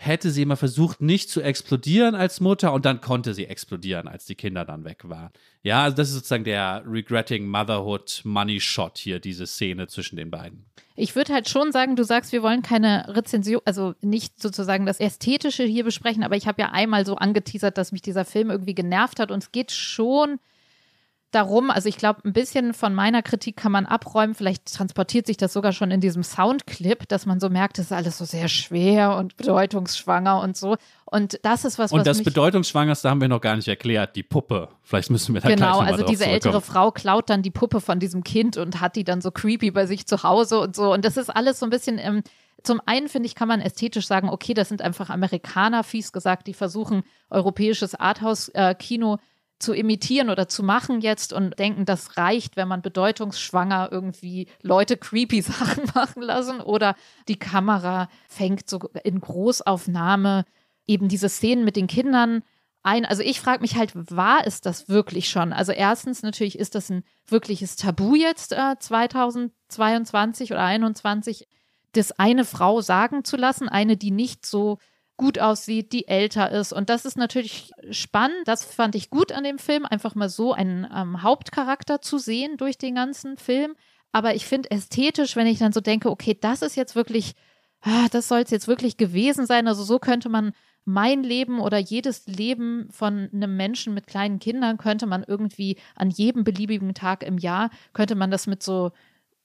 Speaker 2: hätte sie immer versucht, nicht zu explodieren als Mutter und dann konnte sie explodieren, als die Kinder dann weg waren. Ja, also das ist sozusagen der Regretting Motherhood Money Shot hier, diese Szene zwischen den beiden.
Speaker 3: Ich würde halt schon sagen, du sagst, wir wollen keine Rezension, also nicht sozusagen das Ästhetische hier besprechen, aber ich habe ja einmal so angeteasert, dass mich dieser Film irgendwie genervt hat und es geht schon darum, also ich glaube, ein bisschen von meiner Kritik kann man abräumen, vielleicht transportiert sich das sogar schon in diesem Soundclip, dass man so merkt, es ist alles so sehr schwer und bedeutungsschwanger und so. Und das ist was,
Speaker 2: Und
Speaker 3: was
Speaker 2: das Bedeutungsschwangerste haben wir noch gar nicht erklärt, die Puppe. Vielleicht müssen wir da gleich
Speaker 3: Genau,
Speaker 2: nochmal
Speaker 3: also
Speaker 2: drauf
Speaker 3: diese ältere. Frau klaut dann die Puppe von diesem Kind und hat die dann so creepy bei sich zu Hause und so. Und das ist alles so ein bisschen, ähm, zum einen finde ich, kann man ästhetisch sagen, okay, das sind einfach Amerikaner, fies gesagt, die versuchen, europäisches Arthouse-Kino zu imitieren oder zu machen jetzt und denken, das reicht, wenn man bedeutungsschwanger irgendwie Leute creepy Sachen machen lassen oder die Kamera fängt so in Großaufnahme eben diese Szenen mit den Kindern ein. Also ich frage mich halt, war es das wirklich schon? Also erstens natürlich ist das ein wirkliches Tabu jetzt äh, 2022 oder 2021, das eine Frau sagen zu lassen, eine, die nicht so gut aussieht, die älter ist. Und das ist natürlich spannend. Das fand ich gut an dem Film, einfach mal so einen ähm, Hauptcharakter zu sehen durch den ganzen Film. Aber ich finde ästhetisch, wenn ich dann so denke, okay, das ist jetzt wirklich, ah, das soll es jetzt wirklich gewesen sein. Also so könnte man mein Leben oder jedes Leben von einem Menschen mit kleinen Kindern könnte man irgendwie an jedem beliebigen Tag im Jahr, könnte man das mit so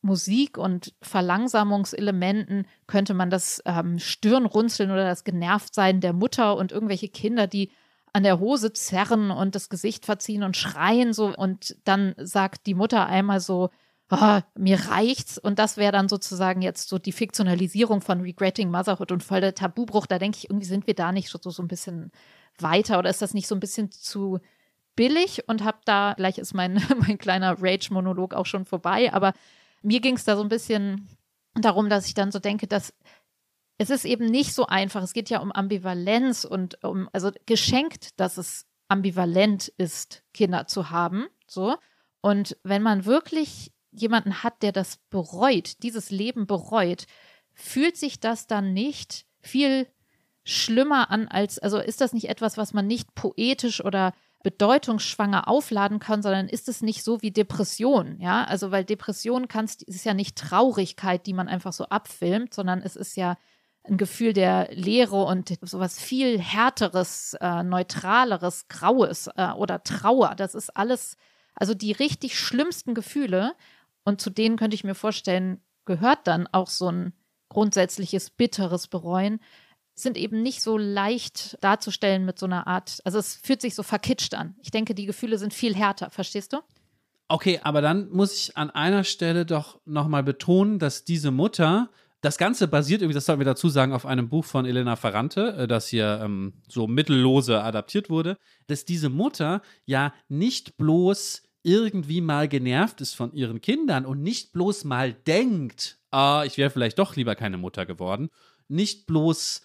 Speaker 3: Musik und Verlangsamungselementen könnte man das ähm, Stirnrunzeln oder das Genervtsein der Mutter und irgendwelche Kinder, die an der Hose zerren und das Gesicht verziehen und schreien so und dann sagt die Mutter einmal so, "Ah, mir reicht's und das wäre dann sozusagen jetzt so die Fiktionalisierung von Regretting Motherhood und voll der Tabubruch. Da denke ich, irgendwie sind wir da nicht so, so ein bisschen weiter oder ist das nicht so ein bisschen zu billig und habe da, gleich ist mein, mein kleiner Rage-Monolog auch schon vorbei, aber mir ging es da so ein bisschen darum, dass ich dann so denke, dass es ist eben nicht so einfach. Es geht ja um Ambivalenz und um, also geschenkt, dass es ambivalent ist, Kinder zu haben. So. Und wenn man wirklich jemanden hat, der das bereut, dieses Leben bereut, fühlt sich das dann nicht viel schlimmer an als, also ist das nicht etwas, was man nicht poetisch oder bedeutungsschwanger aufladen kann, sondern ist es nicht so wie Depression, ja? Also, weil Depression kannst, ist ja nicht Traurigkeit, die man einfach so abfilmt, sondern es ist ja ein Gefühl der Leere und sowas viel härteres, äh, neutraleres, graues äh, oder Trauer. Das ist alles, also die richtig schlimmsten Gefühle. Und zu denen könnte ich mir vorstellen, gehört dann auch so ein grundsätzliches bitteres Bereuen sind eben nicht so leicht darzustellen mit so einer Art, also es fühlt sich so verkitscht an. Ich denke, die Gefühle sind viel härter, verstehst du?
Speaker 2: Okay, aber dann muss ich an einer Stelle doch nochmal betonen, dass diese Mutter, das Ganze basiert irgendwie, das sollten wir dazu sagen, auf einem Buch von Elena Ferrante, äh, das hier ähm, so mittellose adaptiert wurde, dass diese Mutter ja nicht bloß irgendwie mal genervt ist von ihren Kindern und nicht bloß mal denkt, ah, ich wäre vielleicht doch lieber keine Mutter geworden, nicht bloß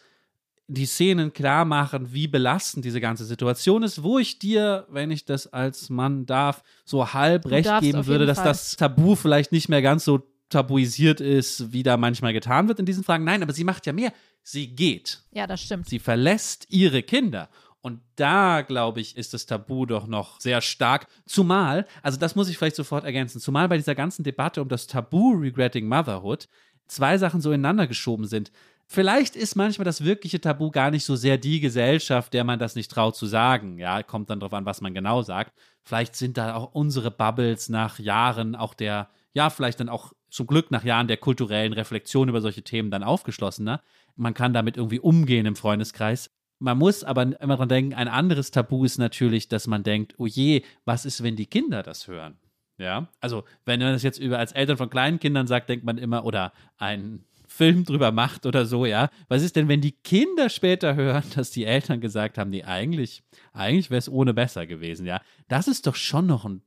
Speaker 2: die Szenen klar machen, wie belastend diese ganze Situation ist, wo ich dir, wenn ich das als Mann darf, so halb
Speaker 3: Du
Speaker 2: recht geben würde, dass
Speaker 3: Fall.
Speaker 2: das Tabu vielleicht nicht mehr ganz so tabuisiert ist, wie da manchmal getan wird in diesen Fragen. Nein, aber sie macht ja mehr. Sie geht.
Speaker 3: Ja, das stimmt.
Speaker 2: Sie verlässt ihre Kinder. Und da, glaube ich, ist das Tabu doch noch sehr stark. Zumal, also das muss ich vielleicht sofort ergänzen, zumal bei dieser ganzen Debatte um das Tabu Regretting Motherhood zwei Sachen so ineinander geschoben sind. Vielleicht ist manchmal das wirkliche Tabu gar nicht so sehr die Gesellschaft, der man das nicht traut zu sagen. Ja, kommt dann drauf an, was man genau sagt. Vielleicht sind da auch unsere Bubbles nach Jahren auch der, ja, vielleicht dann auch zum Glück nach Jahren der kulturellen Reflexion über solche Themen dann aufgeschlossener. Man kann damit irgendwie umgehen im Freundeskreis. Man muss aber immer dran denken, ein anderes Tabu ist natürlich, dass man denkt, oh je, was ist, wenn die Kinder das hören? Ja, also wenn man das jetzt über als Eltern von kleinen Kindern sagt, denkt man immer, oder einen Film drüber macht oder so, ja. Was ist denn, wenn die Kinder später hören, dass die Eltern gesagt haben, nee, eigentlich, eigentlich wäre es ohne besser gewesen, ja. Das ist doch schon noch ein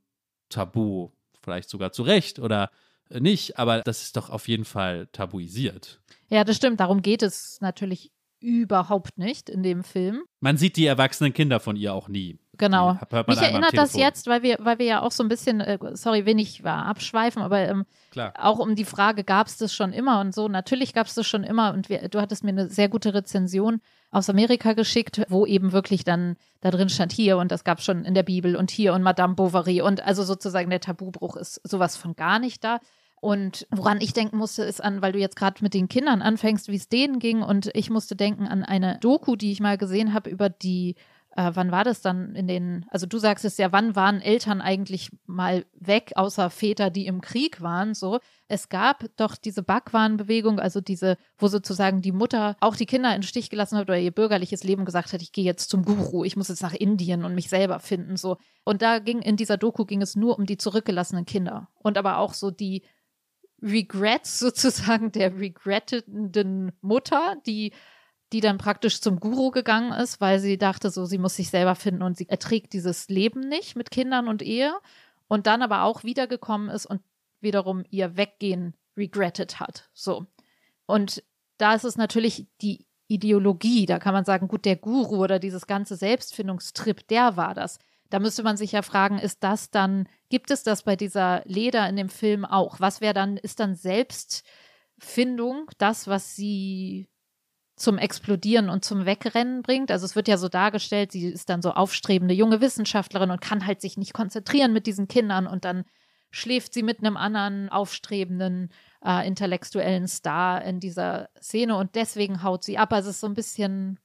Speaker 2: Tabu, vielleicht sogar zu Recht oder nicht, aber das ist doch auf jeden Fall tabuisiert.
Speaker 3: Ja, das stimmt. Darum geht es natürlich überhaupt nicht in dem Film.
Speaker 2: Man sieht die erwachsenen Kinder von ihr auch nie.
Speaker 3: Genau.
Speaker 2: Man
Speaker 3: Mich erinnert das jetzt, weil wir, weil wir ja auch so ein bisschen, äh, sorry, wenig war abschweifen, aber ähm,
Speaker 2: Klar.
Speaker 3: auch um die Frage, gab es das schon immer und so. Natürlich gab es das schon immer und wir, du hattest mir eine sehr gute Rezension aus Amerika geschickt, wo eben wirklich dann da drin stand hier und das gab es schon in der Bibel und hier und Madame Bovary und also sozusagen der Tabubruch ist sowas von gar nicht da. Und woran ich denken musste, ist an, weil du jetzt gerade mit den Kindern anfängst, wie es denen ging. Und ich musste denken an eine Doku, die ich mal gesehen habe über die, äh, wann war das dann in den, also du sagst es ja, wann waren Eltern eigentlich mal weg, außer Väter, die im Krieg waren, so. Es gab doch diese Bhagwan-Bewegung, also diese, wo sozusagen die Mutter auch die Kinder in den Stich gelassen hat oder ihr bürgerliches Leben gesagt hat, ich gehe jetzt zum Guru, ich muss jetzt nach Indien und mich selber finden, so. Und da ging, in dieser Doku ging es nur um die zurückgelassenen Kinder. Und aber auch so die, Regrets sozusagen der regrettenden Mutter, die, die dann praktisch zum Guru gegangen ist, weil sie dachte, so, sie muss sich selber finden und sie erträgt dieses Leben nicht mit Kindern und Ehe und dann aber auch wiedergekommen ist und wiederum ihr Weggehen regretted hat. So. Und da ist es natürlich die Ideologie, da kann man sagen, gut, der Guru oder dieses ganze Selbstfindungstrip, der war das. Da müsste man sich ja fragen, ist das dann, gibt es das bei dieser Leder in dem Film auch? Was wäre dann, ist dann Selbstfindung das, was sie zum Explodieren und zum Wegrennen bringt? Also es wird ja so dargestellt, sie ist dann so aufstrebende junge Wissenschaftlerin und kann halt sich nicht konzentrieren mit diesen Kindern und dann schläft sie mit einem anderen aufstrebenden äh, intellektuellen Star in dieser Szene und deswegen haut sie ab. Also es ist so ein bisschen,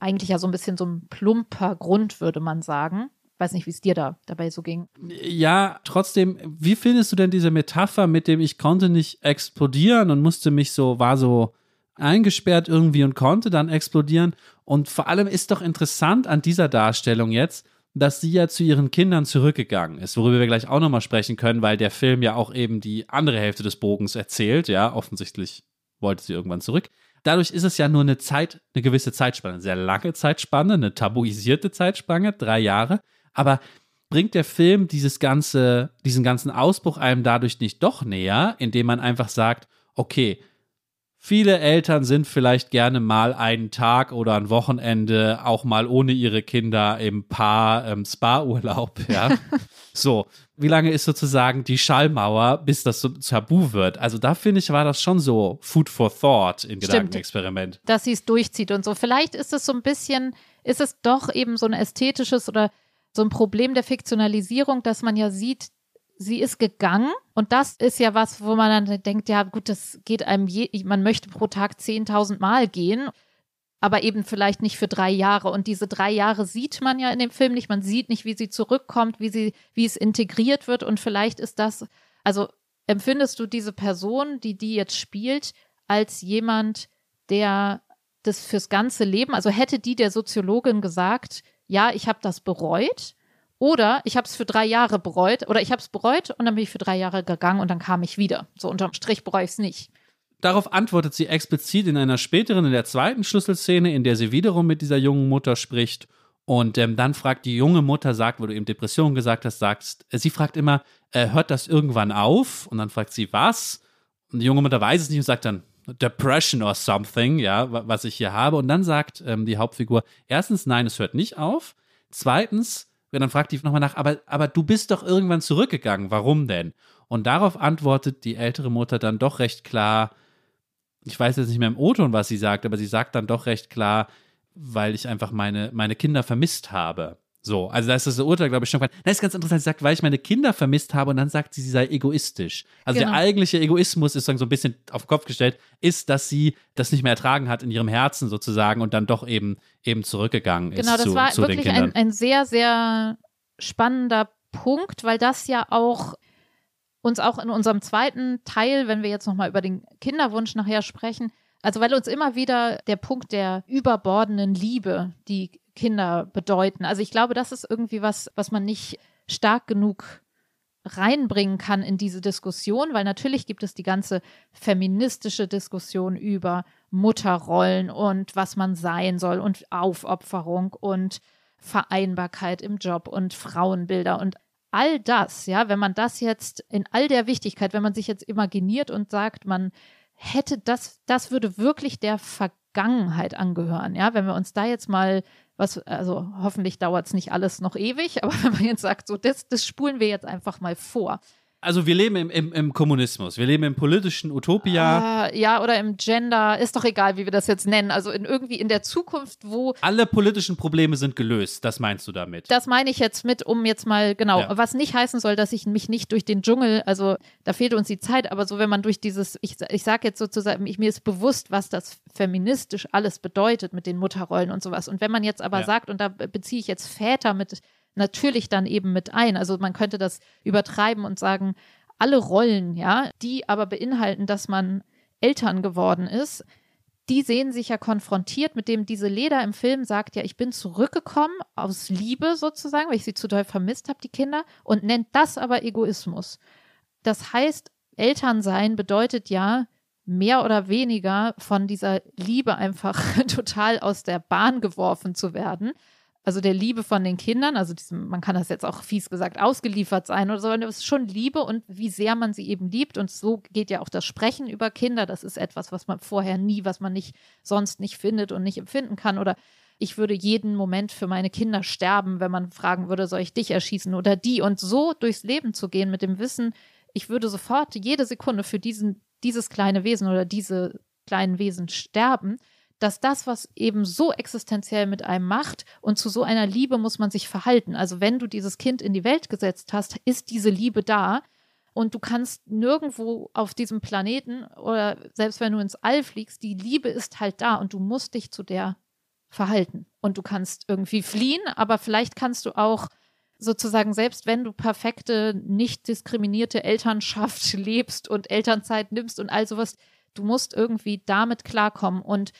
Speaker 3: eigentlich ja so ein bisschen so ein plumper Grund, würde man sagen. Weiß nicht, wie es dir da dabei so ging.
Speaker 2: Ja, trotzdem, wie findest du denn diese Metapher mit dem, ich konnte nicht explodieren und musste mich so, war so eingesperrt irgendwie und konnte dann explodieren? Und vor allem ist doch interessant an dieser Darstellung jetzt, dass sie ja zu ihren Kindern zurückgegangen ist, worüber wir gleich auch nochmal sprechen können, weil der Film ja auch eben die andere Hälfte des Bogens erzählt, ja, offensichtlich wollte sie irgendwann zurück. Dadurch ist es ja nur eine Zeit, eine gewisse Zeitspanne, eine sehr lange Zeitspanne, eine tabuisierte Zeitspanne, drei Jahre. Aber bringt der Film dieses ganze, diesen ganzen Ausbruch einem dadurch nicht doch näher, indem man einfach sagt, okay, viele Eltern sind vielleicht gerne mal einen Tag oder ein Wochenende auch mal ohne ihre Kinder im Paar ähm, Spa-Urlaub, ja. so, wie lange ist sozusagen die Schallmauer, bis das so tabu wird? Also da finde ich, war das schon so Food for Thought in
Speaker 3: Stimmt.
Speaker 2: Gedankenexperiment.
Speaker 3: dass sie es durchzieht und so. Vielleicht ist es so ein bisschen, ist es doch eben so ein ästhetisches oder so ein Problem der Fiktionalisierung, dass man ja sieht, sie ist gegangen. Und das ist ja was, wo man dann denkt, ja gut, das geht einem, je, man möchte pro Tag 10.000 Mal gehen, aber eben vielleicht nicht für drei Jahre. Und diese drei Jahre sieht man ja in dem Film nicht, man sieht nicht, wie sie zurückkommt, wie sie, wie es integriert wird. Und vielleicht ist das, also empfindest du diese Person, die die jetzt spielt, als jemand, der das fürs ganze Leben, also hätte die der Soziologin gesagt, ja, ich habe das bereut oder ich habe es für drei Jahre bereut oder ich habe es bereut und dann bin ich für drei Jahre gegangen und dann kam ich wieder. So unterm Strich bereue ich es nicht.
Speaker 2: Darauf antwortet sie explizit in einer späteren, in der zweiten Schlüsselszene, in der sie wiederum mit dieser jungen Mutter spricht. Und ähm, dann fragt die junge Mutter, sagt, wo du eben Depression gesagt hast, sagst, äh, sie fragt immer, äh, hört das irgendwann auf? Und dann fragt sie, was? Und die junge Mutter weiß es nicht und sagt dann, Depression or something, ja, was ich hier habe. Und dann sagt ähm, die Hauptfigur, erstens, nein, es hört nicht auf. Zweitens, und dann fragt die nochmal nach, aber, aber du bist doch irgendwann zurückgegangen, warum denn? Und darauf antwortet die ältere Mutter dann doch recht klar, ich weiß jetzt nicht mehr im O-Ton, was sie sagt, aber sie sagt dann doch recht klar, weil ich einfach meine, meine Kinder vermisst habe. So, also da ist das Urteil, glaube ich, schon. Das ist ganz interessant. Sie sagt, weil ich meine Kinder vermisst habe und dann sagt sie, sie sei egoistisch. Also genau. der eigentliche Egoismus ist so ein bisschen auf den Kopf gestellt, ist, dass sie das nicht mehr ertragen hat in ihrem Herzen sozusagen und dann doch eben, eben zurückgegangen ist.
Speaker 3: Genau, das
Speaker 2: zu,
Speaker 3: war
Speaker 2: zu
Speaker 3: wirklich ein, ein sehr, sehr spannender Punkt, weil das ja auch uns auch in unserem zweiten Teil, wenn wir jetzt nochmal über den Kinderwunsch nachher sprechen, also weil uns immer wieder der Punkt der überbordenden Liebe, die Kinder bedeuten. Also ich glaube, das ist irgendwie was, was man nicht stark genug reinbringen kann in diese Diskussion, weil natürlich gibt es die ganze feministische Diskussion über Mutterrollen und was man sein soll und Aufopferung und Vereinbarkeit im Job und Frauenbilder und all das, ja, wenn man das jetzt in all der Wichtigkeit, wenn man sich jetzt imaginiert und sagt, man hätte das, das würde wirklich der Vergangenheit angehören. Ja, wenn wir uns da jetzt mal was, also hoffentlich dauert es nicht alles noch ewig, aber wenn man jetzt sagt, so, das, das spulen wir jetzt einfach mal vor
Speaker 2: also wir leben im, im, im, Kommunismus, wir leben im politischen Utopia.
Speaker 3: Uh, ja, oder im Gender, ist doch egal, wie wir das jetzt nennen. Also in irgendwie in der Zukunft, wo.
Speaker 2: Alle politischen Probleme sind gelöst, das meinst du damit?
Speaker 3: Das meine ich jetzt mit, um jetzt mal, genau, ja. was nicht heißen soll, dass ich mich nicht durch den Dschungel, also da fehlt uns die Zeit, aber so wenn man durch dieses, ich, ich sage jetzt sozusagen, ich, mir ist bewusst, was das feministisch alles bedeutet mit den Mutterrollen und sowas. Und wenn man jetzt aber ja. sagt, und da beziehe ich jetzt Väter mit natürlich dann eben mit ein. Also man könnte das übertreiben und sagen, alle Rollen, ja, die aber beinhalten, dass man Eltern geworden ist, die sehen sich ja konfrontiert mit dem, diese Leder im Film sagt ja, ich bin zurückgekommen aus Liebe sozusagen, weil ich sie zu doll vermisst habe, die Kinder, und nennt das aber Egoismus. Das heißt, Elternsein bedeutet ja, mehr oder weniger von dieser Liebe einfach total aus der Bahn geworfen zu werden also der Liebe von den Kindern, also diesem, man kann das jetzt auch fies gesagt ausgeliefert sein oder so, aber es ist schon Liebe und wie sehr man sie eben liebt. Und so geht ja auch das Sprechen über Kinder. Das ist etwas, was man vorher nie, was man nicht sonst nicht findet und nicht empfinden kann. Oder ich würde jeden Moment für meine Kinder sterben, wenn man fragen würde, soll ich dich erschießen oder die? Und so durchs Leben zu gehen mit dem Wissen, ich würde sofort jede Sekunde für diesen, dieses kleine Wesen oder diese kleinen Wesen sterben dass das, was eben so existenziell mit einem macht und zu so einer Liebe muss man sich verhalten. Also wenn du dieses Kind in die Welt gesetzt hast, ist diese Liebe da und du kannst nirgendwo auf diesem Planeten oder selbst wenn du ins All fliegst, die Liebe ist halt da und du musst dich zu der verhalten. Und du kannst irgendwie fliehen, aber vielleicht kannst du auch sozusagen, selbst wenn du perfekte, nicht diskriminierte Elternschaft lebst und Elternzeit nimmst und all sowas, du musst irgendwie damit klarkommen. Und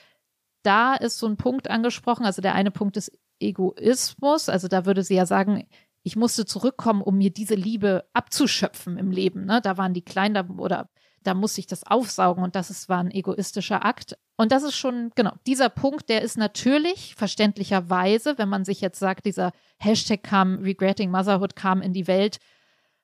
Speaker 3: da ist so ein Punkt angesprochen. Also der eine Punkt ist Egoismus. Also da würde sie ja sagen, ich musste zurückkommen, um mir diese Liebe abzuschöpfen im Leben. Ne? Da waren die klein da, oder da musste ich das aufsaugen und das ist, war ein egoistischer Akt. Und das ist schon, genau, dieser Punkt, der ist natürlich verständlicherweise, wenn man sich jetzt sagt, dieser Hashtag kam, Regretting Motherhood kam in die Welt,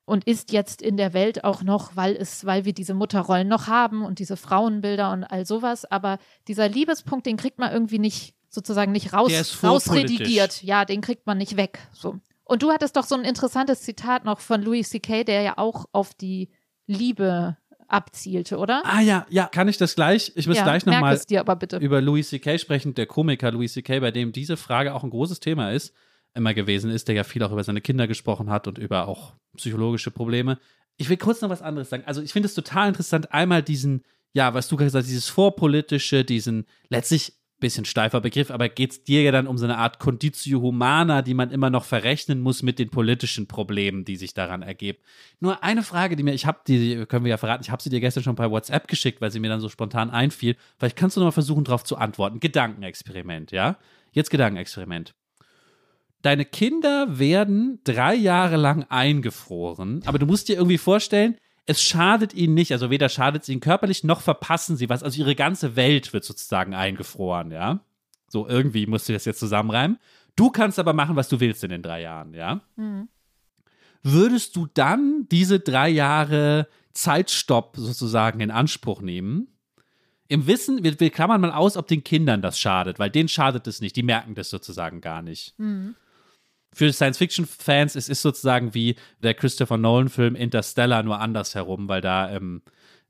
Speaker 3: und ist jetzt in der Welt auch noch, weil es, weil wir diese Mutterrollen noch haben und diese Frauenbilder und all sowas. Aber dieser Liebespunkt, den kriegt man irgendwie nicht sozusagen nicht raus, rausredigiert. Ja, den kriegt man nicht weg. So. Und du hattest doch so ein interessantes Zitat noch von Louis C.K., der ja auch auf die Liebe abzielte, oder?
Speaker 2: Ah ja, ja, kann ich das gleich? Ich muss
Speaker 3: ja,
Speaker 2: gleich nochmal
Speaker 3: über
Speaker 2: Louis C.K. sprechen, der Komiker Louis C.K., bei dem diese Frage auch ein großes Thema ist immer gewesen ist, der ja viel auch über seine Kinder gesprochen hat und über auch psychologische Probleme. Ich will kurz noch was anderes sagen. Also ich finde es total interessant, einmal diesen, ja, was du gesagt hast, dieses vorpolitische, diesen letztlich bisschen steifer Begriff, aber geht es dir ja dann um so eine Art Conditio Humana, die man immer noch verrechnen muss mit den politischen Problemen, die sich daran ergeben. Nur eine Frage, die mir, ich habe die, können wir ja verraten, ich habe sie dir gestern schon bei WhatsApp geschickt, weil sie mir dann so spontan einfiel. Vielleicht kannst du noch mal versuchen, darauf zu antworten. Gedankenexperiment, ja? Jetzt Gedankenexperiment. Deine Kinder werden drei Jahre lang eingefroren, aber du musst dir irgendwie vorstellen, es schadet ihnen nicht, also weder schadet es ihnen körperlich, noch verpassen sie was. Also ihre ganze Welt wird sozusagen eingefroren, ja. So irgendwie musst du das jetzt zusammenreimen. Du kannst aber machen, was du willst in den drei Jahren, ja?
Speaker 3: Mhm.
Speaker 2: Würdest du dann diese drei Jahre Zeitstopp sozusagen in Anspruch nehmen? Im Wissen, wir, wir klammern mal aus, ob den Kindern das schadet, weil denen schadet es nicht, die merken das sozusagen gar nicht.
Speaker 3: Mhm.
Speaker 2: Für Science-Fiction-Fans es ist sozusagen wie der Christopher Nolan-Film Interstellar nur andersherum, weil da ähm,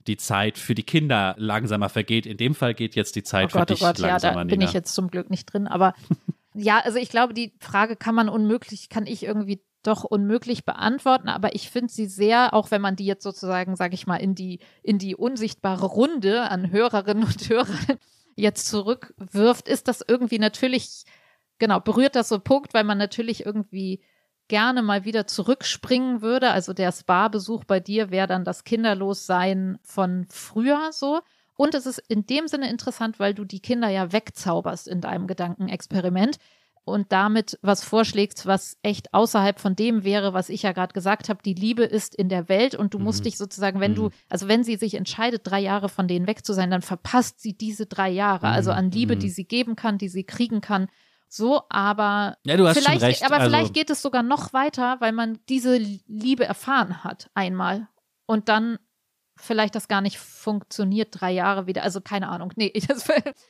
Speaker 2: die Zeit für die Kinder langsamer vergeht. In dem Fall geht jetzt die Zeit
Speaker 3: Oh Gott,
Speaker 2: für
Speaker 3: oh
Speaker 2: dich
Speaker 3: Gott, ja,
Speaker 2: langsamer,
Speaker 3: da bin ich jetzt zum Glück nicht drin. Aber ja, also ich glaube, die Frage kann man unmöglich, kann ich irgendwie doch unmöglich beantworten. Aber ich finde sie sehr, auch wenn man die jetzt sozusagen, sage ich mal, in die, in die unsichtbare Runde an Hörerinnen und Hörern jetzt zurückwirft, ist das irgendwie natürlich, genau, berührt das so Punkt, weil man natürlich irgendwie gerne mal wieder zurückspringen würde. Also der Spa-Besuch bei dir wäre dann das Kinderlossein von früher so. Und es ist in dem Sinne interessant, weil du die Kinder ja wegzauberst in deinem Gedankenexperiment und damit was vorschlägst, was echt außerhalb von dem wäre, was ich ja gerade gesagt habe. Die Liebe ist in der Welt und du musst
Speaker 2: Mhm.
Speaker 3: dich sozusagen, wenn du,
Speaker 2: Mhm.
Speaker 3: also wenn sie sich entscheidet, drei Jahre von denen weg zu sein, dann verpasst sie diese drei Jahre. Also an Liebe,
Speaker 2: Mhm.
Speaker 3: die sie geben kann, die sie kriegen kann. So, aber
Speaker 2: Ja, du hast
Speaker 3: vielleicht,
Speaker 2: schon recht.
Speaker 3: aber
Speaker 2: also,
Speaker 3: vielleicht geht es sogar noch weiter, weil man diese Liebe erfahren hat einmal und dann vielleicht das gar nicht funktioniert, drei Jahre wieder. Also keine Ahnung. Nee, das,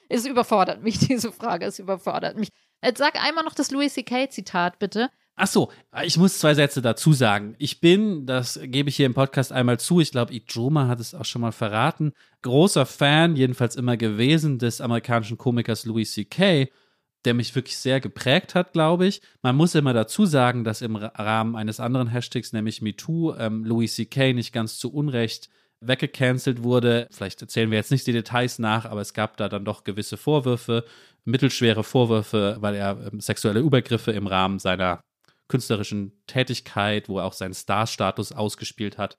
Speaker 3: es überfordert mich, diese Frage. Es überfordert mich. Jetzt sag einmal noch das Louis C.K. Zitat, bitte.
Speaker 2: Ach so, ich muss zwei Sätze dazu sagen. Ich bin, das gebe ich hier im Podcast einmal zu, ich glaube, Ijoma hat es auch schon mal verraten, großer Fan, jedenfalls immer gewesen, des amerikanischen Komikers Louis C.K., der mich wirklich sehr geprägt hat, glaube ich. Man muss immer dazu sagen, dass im Ra- Rahmen eines anderen Hashtags, nämlich MeToo, ähm, Louis C.K. nicht ganz zu Unrecht weggecancelt wurde. Vielleicht erzählen wir jetzt nicht die Details nach, aber es gab da dann doch gewisse Vorwürfe, mittelschwere Vorwürfe, weil er ähm, sexuelle Übergriffe im Rahmen seiner künstlerischen Tätigkeit, wo er auch seinen Star-Status ausgespielt hat,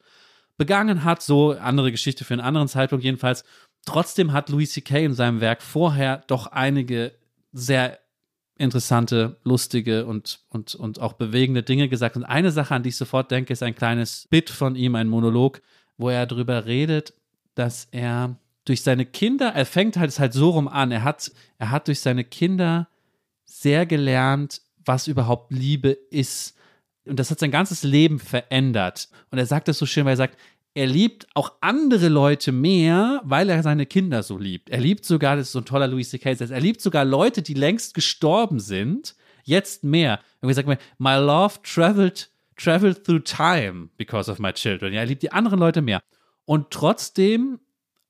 Speaker 2: begangen hat. So andere Geschichte für einen anderen Zeitpunkt jedenfalls. Trotzdem hat Louis C.K. in seinem Werk vorher doch einige sehr interessante, lustige und, und, und auch bewegende Dinge gesagt. Und eine Sache, an die ich sofort denke, ist ein kleines Bit von ihm, ein Monolog, wo er darüber redet, dass er durch seine Kinder, er fängt halt, es halt so rum an, er hat, er hat durch seine Kinder sehr gelernt, was überhaupt Liebe ist. Und das hat sein ganzes Leben verändert. Und er sagt das so schön, weil er sagt, er liebt auch andere Leute mehr, weil er seine Kinder so liebt. Er liebt sogar, das ist so ein toller Louis C.K. Satz, er liebt sogar Leute, die längst gestorben sind, jetzt mehr. Und sagen, my love traveled, traveled through time because of my children. Ja, er liebt die anderen Leute mehr. Und trotzdem,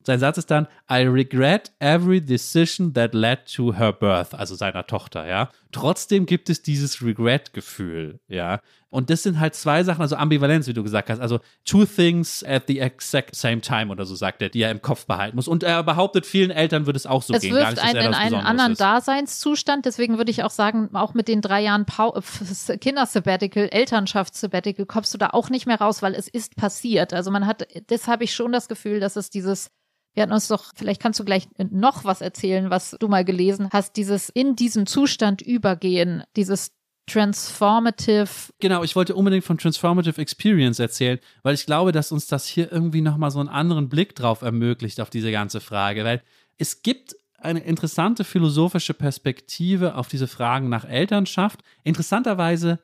Speaker 2: sein Satz ist dann, I regret every decision that led to her birth, also seiner Tochter, ja. Trotzdem gibt es dieses Regret-Gefühl, ja. Und das sind halt zwei Sachen, also Ambivalenz, wie du gesagt hast, also two things at the exact same time oder so sagt er, die er im Kopf behalten muss. Und er behauptet, vielen Eltern würde es auch so
Speaker 3: es
Speaker 2: gehen. Gar
Speaker 3: wirft
Speaker 2: nicht,
Speaker 3: einen
Speaker 2: er
Speaker 3: in einen anderen
Speaker 2: ist.
Speaker 3: Daseinszustand. Deswegen würde ich auch sagen, auch mit den drei Jahren Pau Kindersabbatical, Elternschaftssabbatical, kommst du da auch nicht mehr raus, weil es ist passiert. Also man hat, das habe ich schon das Gefühl, dass es dieses wir hatten uns doch, vielleicht kannst du gleich noch was erzählen, was du mal gelesen hast, dieses in diesem Zustand übergehen, dieses transformative.
Speaker 2: Genau, ich wollte unbedingt von Transformative Experience erzählen, weil ich glaube, dass uns das hier irgendwie nochmal so einen anderen Blick drauf ermöglicht auf diese ganze Frage, weil es gibt eine interessante philosophische Perspektive auf diese Fragen nach Elternschaft. Interessanterweise,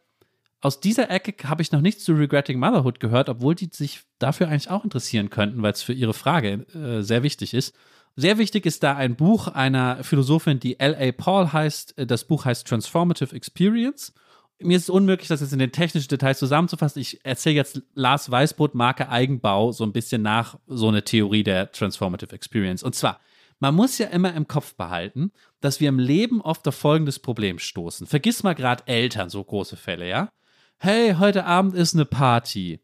Speaker 2: aus dieser Ecke habe ich noch nichts zu Regretting Motherhood gehört, obwohl die sich dafür eigentlich auch interessieren könnten, weil es für ihre Frage äh, sehr wichtig ist. Sehr wichtig ist da ein Buch einer Philosophin, die L.A. Paul heißt. Das Buch heißt Transformative Experience. Mir ist es unmöglich, das jetzt in den technischen Details zusammenzufassen. Ich erzähle jetzt Lars Weißbrot, Marke Eigenbau, so ein bisschen nach so eine Theorie der Transformative Experience. Und zwar, man muss ja immer im Kopf behalten, dass wir im Leben oft auf folgendes Problem stoßen. Vergiss mal gerade Eltern, so große Fälle, ja? Hey, heute Abend ist eine Party.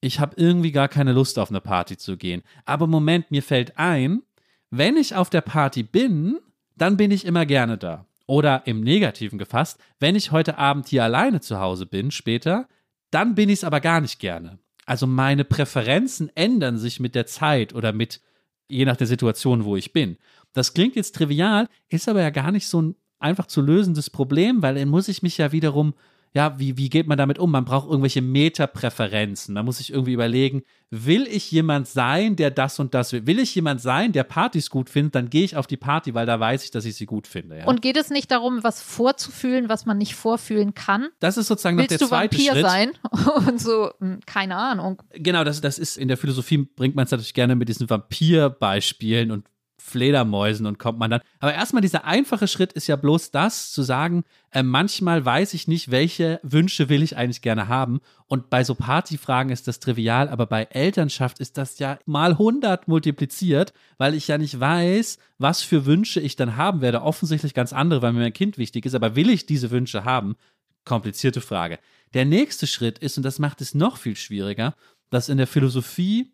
Speaker 2: Ich habe irgendwie gar keine Lust auf eine Party zu gehen. Aber Moment, mir fällt ein, wenn ich auf der Party bin, dann bin ich immer gerne da. Oder im Negativen gefasst, wenn ich heute Abend hier alleine zu Hause bin, später, dann bin ich es aber gar nicht gerne. Also meine Präferenzen ändern sich mit der Zeit oder mit, je nach der Situation, wo ich bin. Das klingt jetzt trivial, ist aber ja gar nicht so ein einfach zu lösendes Problem, weil dann muss ich mich ja wiederum ja, wie, wie geht man damit um? Man braucht irgendwelche Metapräferenzen. Man muss sich irgendwie überlegen, will ich jemand sein, der das und das will? Will ich jemand sein, der Partys gut findet? Dann gehe ich auf die Party, weil da weiß ich, dass ich sie gut finde. Ja?
Speaker 3: Und geht es nicht darum, was vorzufühlen, was man nicht vorfühlen kann?
Speaker 2: Das ist sozusagen
Speaker 3: Willst
Speaker 2: noch der zweite
Speaker 3: Vampir
Speaker 2: Schritt.
Speaker 3: sein? Und so, hm, keine Ahnung.
Speaker 2: Genau, das, das ist in der Philosophie bringt man es natürlich gerne mit diesen Vampirbeispielen und Fledermäusen und kommt man dann. Aber erstmal dieser einfache Schritt ist ja bloß das, zu sagen, äh, manchmal weiß ich nicht, welche Wünsche will ich eigentlich gerne haben. Und bei so Partyfragen ist das trivial, aber bei Elternschaft ist das ja mal 100 multipliziert, weil ich ja nicht weiß, was für Wünsche ich dann haben werde. Offensichtlich ganz andere, weil mir mein Kind wichtig ist. Aber will ich diese Wünsche haben? Komplizierte Frage. Der nächste Schritt ist, und das macht es noch viel schwieriger, dass in der Philosophie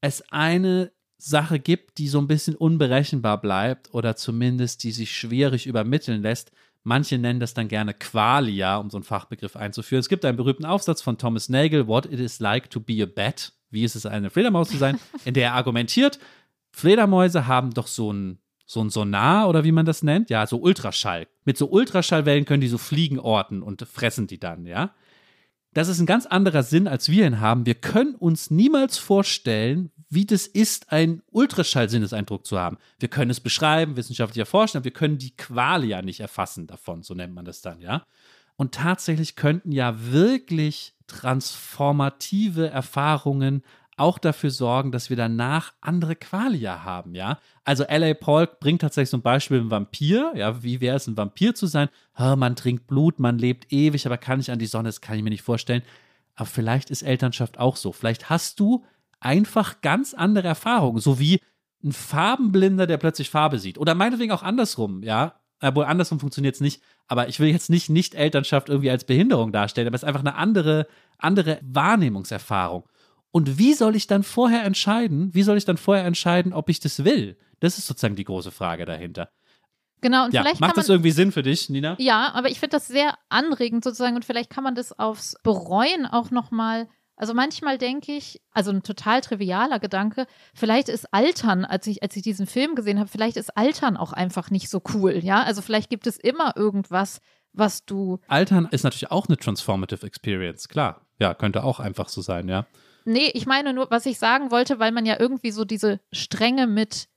Speaker 2: es eine Sache gibt, die so ein bisschen unberechenbar bleibt oder zumindest die sich schwierig übermitteln lässt. Manche nennen das dann gerne Qualia, um so einen Fachbegriff einzuführen. Es gibt einen berühmten Aufsatz von Thomas Nagel, What It Is Like to Be a Bat, wie ist es eine Fledermaus zu sein, in der er argumentiert, Fledermäuse haben doch so ein, so ein Sonar oder wie man das nennt, ja, so Ultraschall. Mit so Ultraschallwellen können die so Fliegen orten und fressen die dann, ja. Das ist ein ganz anderer Sinn, als wir ihn haben. Wir können uns niemals vorstellen, wie das ist, einen Ultraschall-Sinneseindruck zu haben. Wir können es beschreiben, wissenschaftlich erforschen, aber wir können die Qualia nicht erfassen davon, so nennt man das dann, ja. Und tatsächlich könnten ja wirklich transformative Erfahrungen auch dafür sorgen, dass wir danach andere Qualia haben, ja. Also L.A. Paul bringt tatsächlich ein Beispiel ein Vampir, ja, wie wäre es, ein Vampir zu sein? Ha, man trinkt Blut, man lebt ewig, aber kann nicht an die Sonne, das kann ich mir nicht vorstellen. Aber vielleicht ist Elternschaft auch so. Vielleicht hast du einfach ganz andere Erfahrungen, so wie ein Farbenblinder, der plötzlich Farbe sieht. Oder meinetwegen auch andersrum, ja. Obwohl andersrum funktioniert es nicht. Aber ich will jetzt nicht Nicht-Elternschaft irgendwie als Behinderung darstellen, aber es ist einfach eine andere, andere Wahrnehmungserfahrung. Und wie soll ich dann vorher entscheiden? Wie soll ich dann vorher entscheiden, ob ich das will? Das ist sozusagen die große Frage dahinter.
Speaker 3: Genau, und
Speaker 2: Ja,
Speaker 3: vielleicht
Speaker 2: macht
Speaker 3: man,
Speaker 2: das irgendwie Sinn für dich, Nina?
Speaker 3: Ja, aber ich finde das sehr anregend sozusagen und vielleicht kann man das aufs Bereuen auch nochmal. Also manchmal denke ich, also ein total trivialer Gedanke, vielleicht ist Altern, als ich, als ich diesen Film gesehen habe, vielleicht ist Altern auch einfach nicht so cool, ja? Also vielleicht gibt es immer irgendwas, was du.
Speaker 2: Altern ist natürlich auch eine transformative Experience, klar. Ja, könnte auch einfach so sein, ja.
Speaker 3: Nee, ich meine nur, was ich sagen wollte, weil man ja irgendwie so diese Strenge mit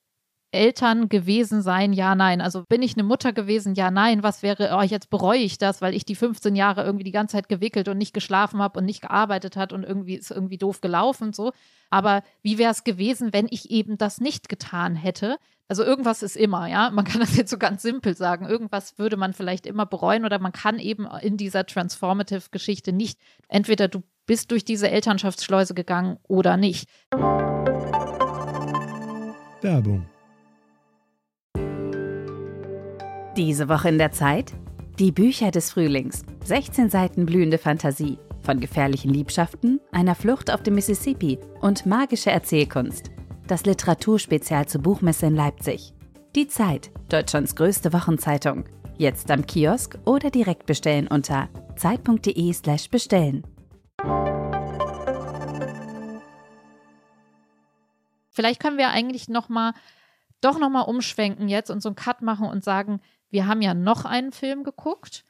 Speaker 3: Eltern gewesen sein, ja, nein. Also bin ich eine Mutter gewesen, ja, nein. Was wäre, oh, jetzt bereue ich das, weil ich die 15 Jahre irgendwie die ganze Zeit gewickelt und nicht geschlafen habe und nicht gearbeitet hat und irgendwie ist irgendwie doof gelaufen, so. Aber wie wäre es gewesen, wenn ich eben das nicht getan hätte? Also irgendwas ist immer, ja. Man kann das jetzt so ganz simpel sagen. Irgendwas würde man vielleicht immer bereuen oder man kann eben in dieser transformative Geschichte nicht, entweder du bist durch diese Elternschaftsschleuse gegangen oder nicht.
Speaker 6: Werbung.
Speaker 7: Diese Woche in der Zeit? Die Bücher des Frühlings. 16 Seiten blühende Fantasie. Von gefährlichen Liebschaften, einer Flucht auf dem Mississippi und magische Erzählkunst. Das Literaturspezial zur Buchmesse in Leipzig. Die Zeit, Deutschlands größte Wochenzeitung. Jetzt am Kiosk oder direkt bestellen unter zeit.de/slash
Speaker 3: Vielleicht können wir eigentlich noch mal, doch noch mal umschwenken jetzt und so einen Cut machen und sagen, wir haben ja noch einen Film geguckt,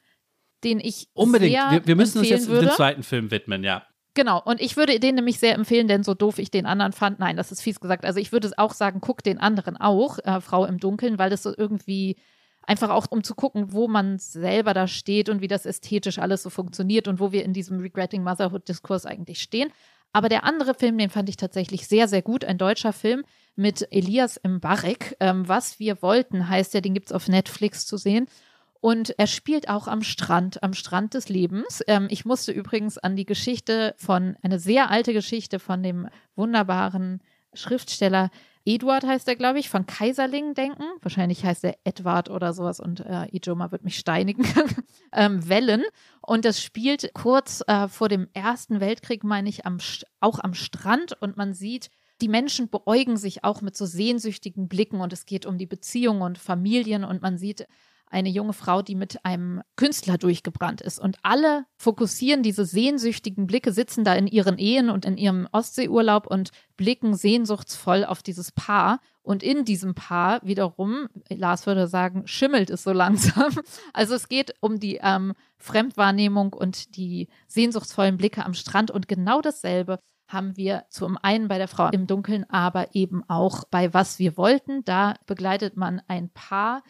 Speaker 3: den ich
Speaker 2: Unbedingt. Wir, wir müssen uns jetzt
Speaker 3: würde.
Speaker 2: dem zweiten Film widmen, ja.
Speaker 3: Genau, und ich würde den nämlich sehr empfehlen, denn so doof ich den anderen fand, nein, das ist fies gesagt. Also ich würde auch sagen, guck den anderen auch, äh, Frau im Dunkeln, weil das so irgendwie einfach auch um zu gucken, wo man selber da steht und wie das ästhetisch alles so funktioniert und wo wir in diesem Regretting Motherhood-Diskurs eigentlich stehen. Aber der andere Film, den fand ich tatsächlich sehr, sehr gut. Ein deutscher Film mit Elias Mbarek. Ähm, Was wir wollten, heißt er, den gibt es auf Netflix zu sehen. Und er spielt auch am Strand, am Strand des Lebens. Ähm, ich musste übrigens an die Geschichte von, eine sehr alte Geschichte von dem wunderbaren Schriftsteller Eduard heißt er, glaube ich, von Kaiserling denken. Wahrscheinlich heißt er Edward oder sowas und äh, Ijoma wird mich steinigen. ähm, Wellen. Und das spielt kurz äh, vor dem Ersten Weltkrieg, meine ich, am, auch am Strand und man sieht, die Menschen beäugen sich auch mit so sehnsüchtigen Blicken und es geht um die Beziehungen und Familien und man sieht eine junge Frau, die mit einem Künstler durchgebrannt ist. Und alle fokussieren diese sehnsüchtigen Blicke, sitzen da in ihren Ehen und in ihrem Ostseeurlaub und blicken sehnsuchtsvoll auf dieses Paar. Und in diesem Paar wiederum, Lars würde sagen, schimmelt es so langsam. Also es geht um die ähm, Fremdwahrnehmung und die sehnsuchtsvollen Blicke am Strand. Und genau dasselbe haben wir zum einen bei der Frau im Dunkeln, aber eben auch bei Was wir wollten. Da begleitet man ein Paar,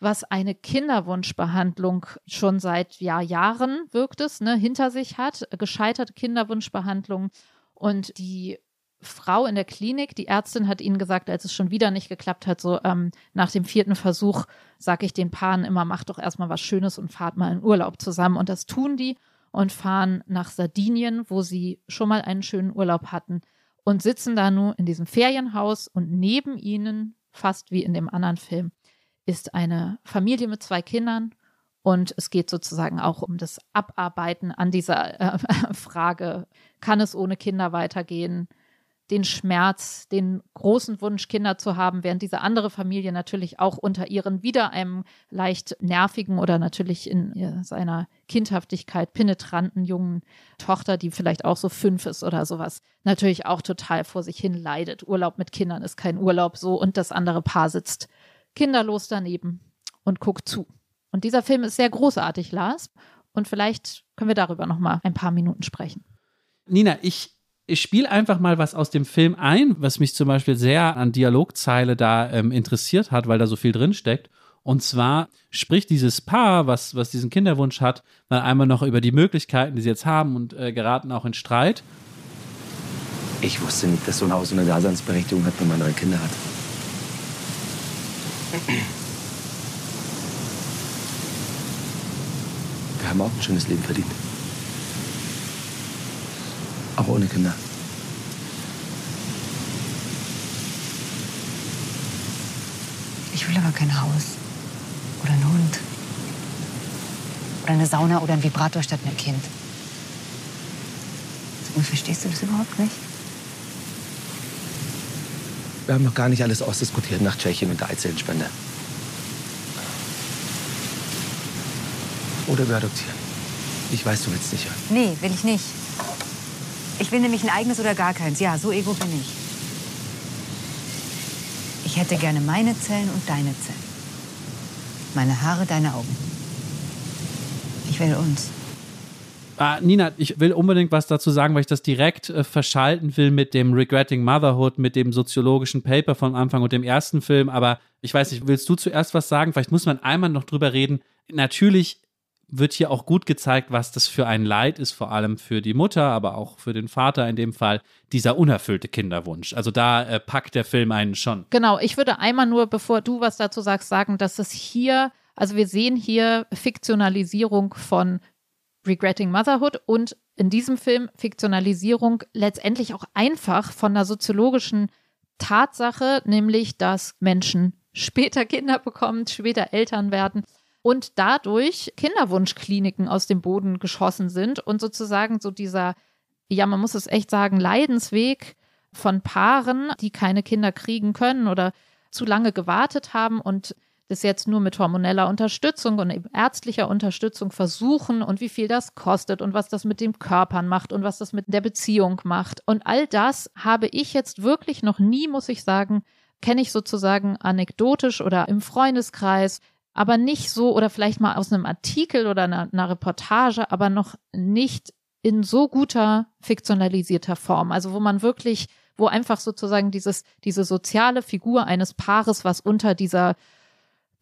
Speaker 3: was eine Kinderwunschbehandlung schon seit ja, Jahren wirkt es, ne, hinter sich hat, gescheiterte Kinderwunschbehandlung und die Frau in der Klinik, die Ärztin hat ihnen gesagt, als es schon wieder nicht geklappt hat, so ähm, nach dem vierten Versuch sage ich den Paaren immer, macht doch erstmal was Schönes und fahrt mal in Urlaub zusammen. Und das tun die und fahren nach Sardinien, wo sie schon mal einen schönen Urlaub hatten und sitzen da nur in diesem Ferienhaus und neben ihnen, fast wie in dem anderen Film, ist eine Familie mit zwei Kindern und es geht sozusagen auch um das Abarbeiten an dieser äh, Frage, kann es ohne Kinder weitergehen? Den Schmerz, den großen Wunsch, Kinder zu haben, während diese andere Familie natürlich auch unter ihren wieder einem leicht nervigen oder natürlich in seiner Kindhaftigkeit penetranten jungen Tochter, die vielleicht auch so fünf ist oder sowas, natürlich auch total vor sich hin leidet. Urlaub mit Kindern ist kein Urlaub so und das andere Paar sitzt kinderlos daneben und guckt zu. Und dieser Film ist sehr großartig, Lars. Und vielleicht können wir darüber noch mal ein paar Minuten sprechen.
Speaker 2: Nina, ich, ich spiele einfach mal was aus dem Film ein, was mich zum Beispiel sehr an Dialogzeile da ähm, interessiert hat, weil da so viel drin steckt. Und zwar spricht dieses Paar, was, was diesen Kinderwunsch hat, dann einmal noch über die Möglichkeiten, die sie jetzt haben und äh, geraten auch in Streit.
Speaker 6: Ich wusste nicht, dass so ein Haus eine Daseinsberechtigung hat, wenn man neue Kinder hat. Wir haben auch ein schönes Leben verdient. Auch ohne Kinder.
Speaker 8: Ich will aber kein Haus. Oder einen Hund. Oder eine Sauna oder ein Vibrator statt einem Kind. Und verstehst du das überhaupt nicht?
Speaker 6: Wir haben noch gar nicht alles ausdiskutiert nach Tschechien und der Eizellenspende. Oder wir adoptieren. Ich weiß, du willst nicht.
Speaker 8: Nee, will ich nicht. Ich will nämlich ein eigenes oder gar keins. Ja, so ego bin ich. Ich hätte gerne meine Zellen und deine Zellen. Meine Haare, deine Augen. Ich will uns.
Speaker 2: Ah, Nina, ich will unbedingt was dazu sagen, weil ich das direkt äh, verschalten will mit dem Regretting Motherhood, mit dem soziologischen Paper vom Anfang und dem ersten Film. Aber ich weiß nicht, willst du zuerst was sagen? Vielleicht muss man einmal noch drüber reden. Natürlich wird hier auch gut gezeigt, was das für ein Leid ist, vor allem für die Mutter, aber auch für den Vater in dem Fall, dieser unerfüllte Kinderwunsch. Also da äh, packt der Film einen schon.
Speaker 3: Genau, ich würde einmal nur, bevor du was dazu sagst, sagen, dass es hier, also wir sehen hier Fiktionalisierung von Regretting Motherhood und in diesem Film Fiktionalisierung letztendlich auch einfach von der soziologischen Tatsache, nämlich dass Menschen später Kinder bekommen, später Eltern werden und dadurch Kinderwunschkliniken aus dem Boden geschossen sind und sozusagen so dieser, ja, man muss es echt sagen, Leidensweg von Paaren, die keine Kinder kriegen können oder zu lange gewartet haben und das jetzt nur mit hormoneller Unterstützung und ärztlicher Unterstützung versuchen und wie viel das kostet und was das mit den Körpern macht und was das mit der Beziehung macht. Und all das habe ich jetzt wirklich noch nie, muss ich sagen, kenne ich sozusagen anekdotisch oder im Freundeskreis, aber nicht so oder vielleicht mal aus einem Artikel oder einer, einer Reportage, aber noch nicht in so guter fiktionalisierter Form. Also wo man wirklich, wo einfach sozusagen dieses, diese soziale Figur eines Paares, was unter dieser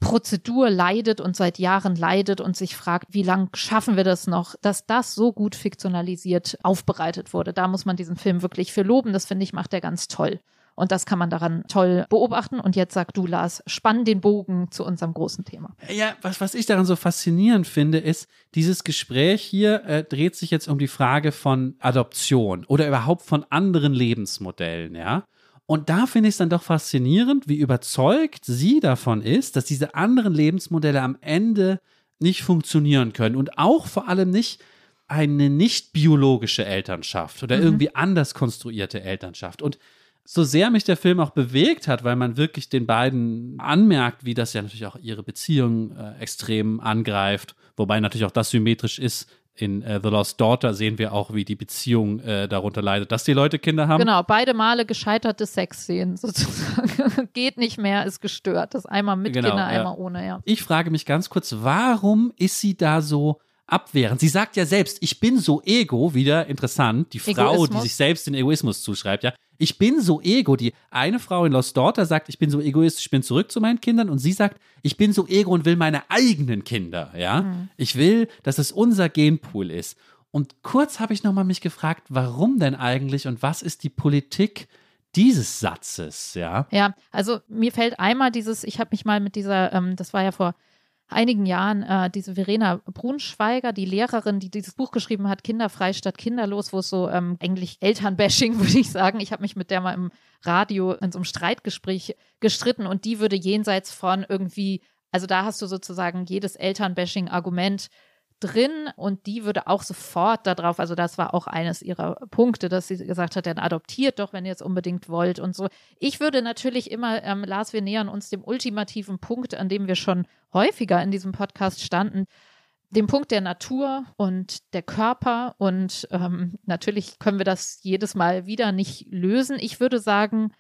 Speaker 3: Prozedur leidet und seit Jahren leidet und sich fragt, wie lang schaffen wir das noch, dass das so gut fiktionalisiert aufbereitet wurde. Da muss man diesen Film wirklich für loben. Das finde ich, macht er ganz toll. Und das kann man daran toll beobachten. Und jetzt sag du, Lars, spann den Bogen zu unserem großen Thema.
Speaker 2: Ja, was, was ich daran so faszinierend finde, ist, dieses Gespräch hier äh, dreht sich jetzt um die Frage von Adoption oder überhaupt von anderen Lebensmodellen, ja. Und da finde ich es dann doch faszinierend, wie überzeugt sie davon ist, dass diese anderen Lebensmodelle am Ende nicht funktionieren können und auch vor allem nicht eine nicht biologische Elternschaft oder mhm. irgendwie anders konstruierte Elternschaft. Und so sehr mich der Film auch bewegt hat, weil man wirklich den beiden anmerkt, wie das ja natürlich auch ihre Beziehung äh, extrem angreift, wobei natürlich auch das symmetrisch ist. In äh, The Lost Daughter sehen wir auch, wie die Beziehung äh, darunter leidet, dass die Leute Kinder haben.
Speaker 3: Genau, beide Male gescheiterte Sexszenen sozusagen. Geht nicht mehr, ist gestört. Das einmal mit
Speaker 2: Genau,
Speaker 3: Kinder,
Speaker 2: ja.
Speaker 3: einmal ohne, ja.
Speaker 2: Ich frage mich ganz kurz, warum ist sie da so abwehrend? Sie sagt ja selbst, ich bin so ego, wieder interessant, die Frau, die
Speaker 3: Egoismus.
Speaker 2: sich selbst den Egoismus zuschreibt, ja. Ich bin so ego. Die eine Frau in Lost Daughter sagt, ich bin so egoistisch, ich bin zurück zu meinen Kindern und sie sagt, ich bin so ego und will meine eigenen Kinder, ja.
Speaker 3: Mhm.
Speaker 2: Ich will, dass es unser Genpool ist. Und kurz habe ich nochmal mich gefragt, warum denn eigentlich und was ist die Politik dieses Satzes, ja?
Speaker 3: Ja, also mir fällt einmal dieses, ich habe mich mal mit dieser, ähm, das war ja vor einigen Jahren, äh, diese Verena Brunschweiger, die Lehrerin, die dieses Buch geschrieben hat, Kinderfrei statt Kinderlos, wo es so ähm, eigentlich Elternbashing, würde ich sagen. Ich habe mich mit der mal im Radio in so einem Streitgespräch gestritten und die würde jenseits von irgendwie, also da hast du sozusagen jedes Elternbashing-Argument drin und die würde auch sofort darauf, also das war auch eines ihrer Punkte, dass sie gesagt hat, dann adoptiert doch, wenn ihr es unbedingt wollt und so. Ich würde natürlich immer, ähm, Lars, wir nähern uns dem ultimativen Punkt, an dem wir schon häufiger in diesem Podcast standen, dem Punkt der Natur und der Körper und ähm, natürlich können wir das jedes Mal wieder nicht lösen. Ich würde sagen,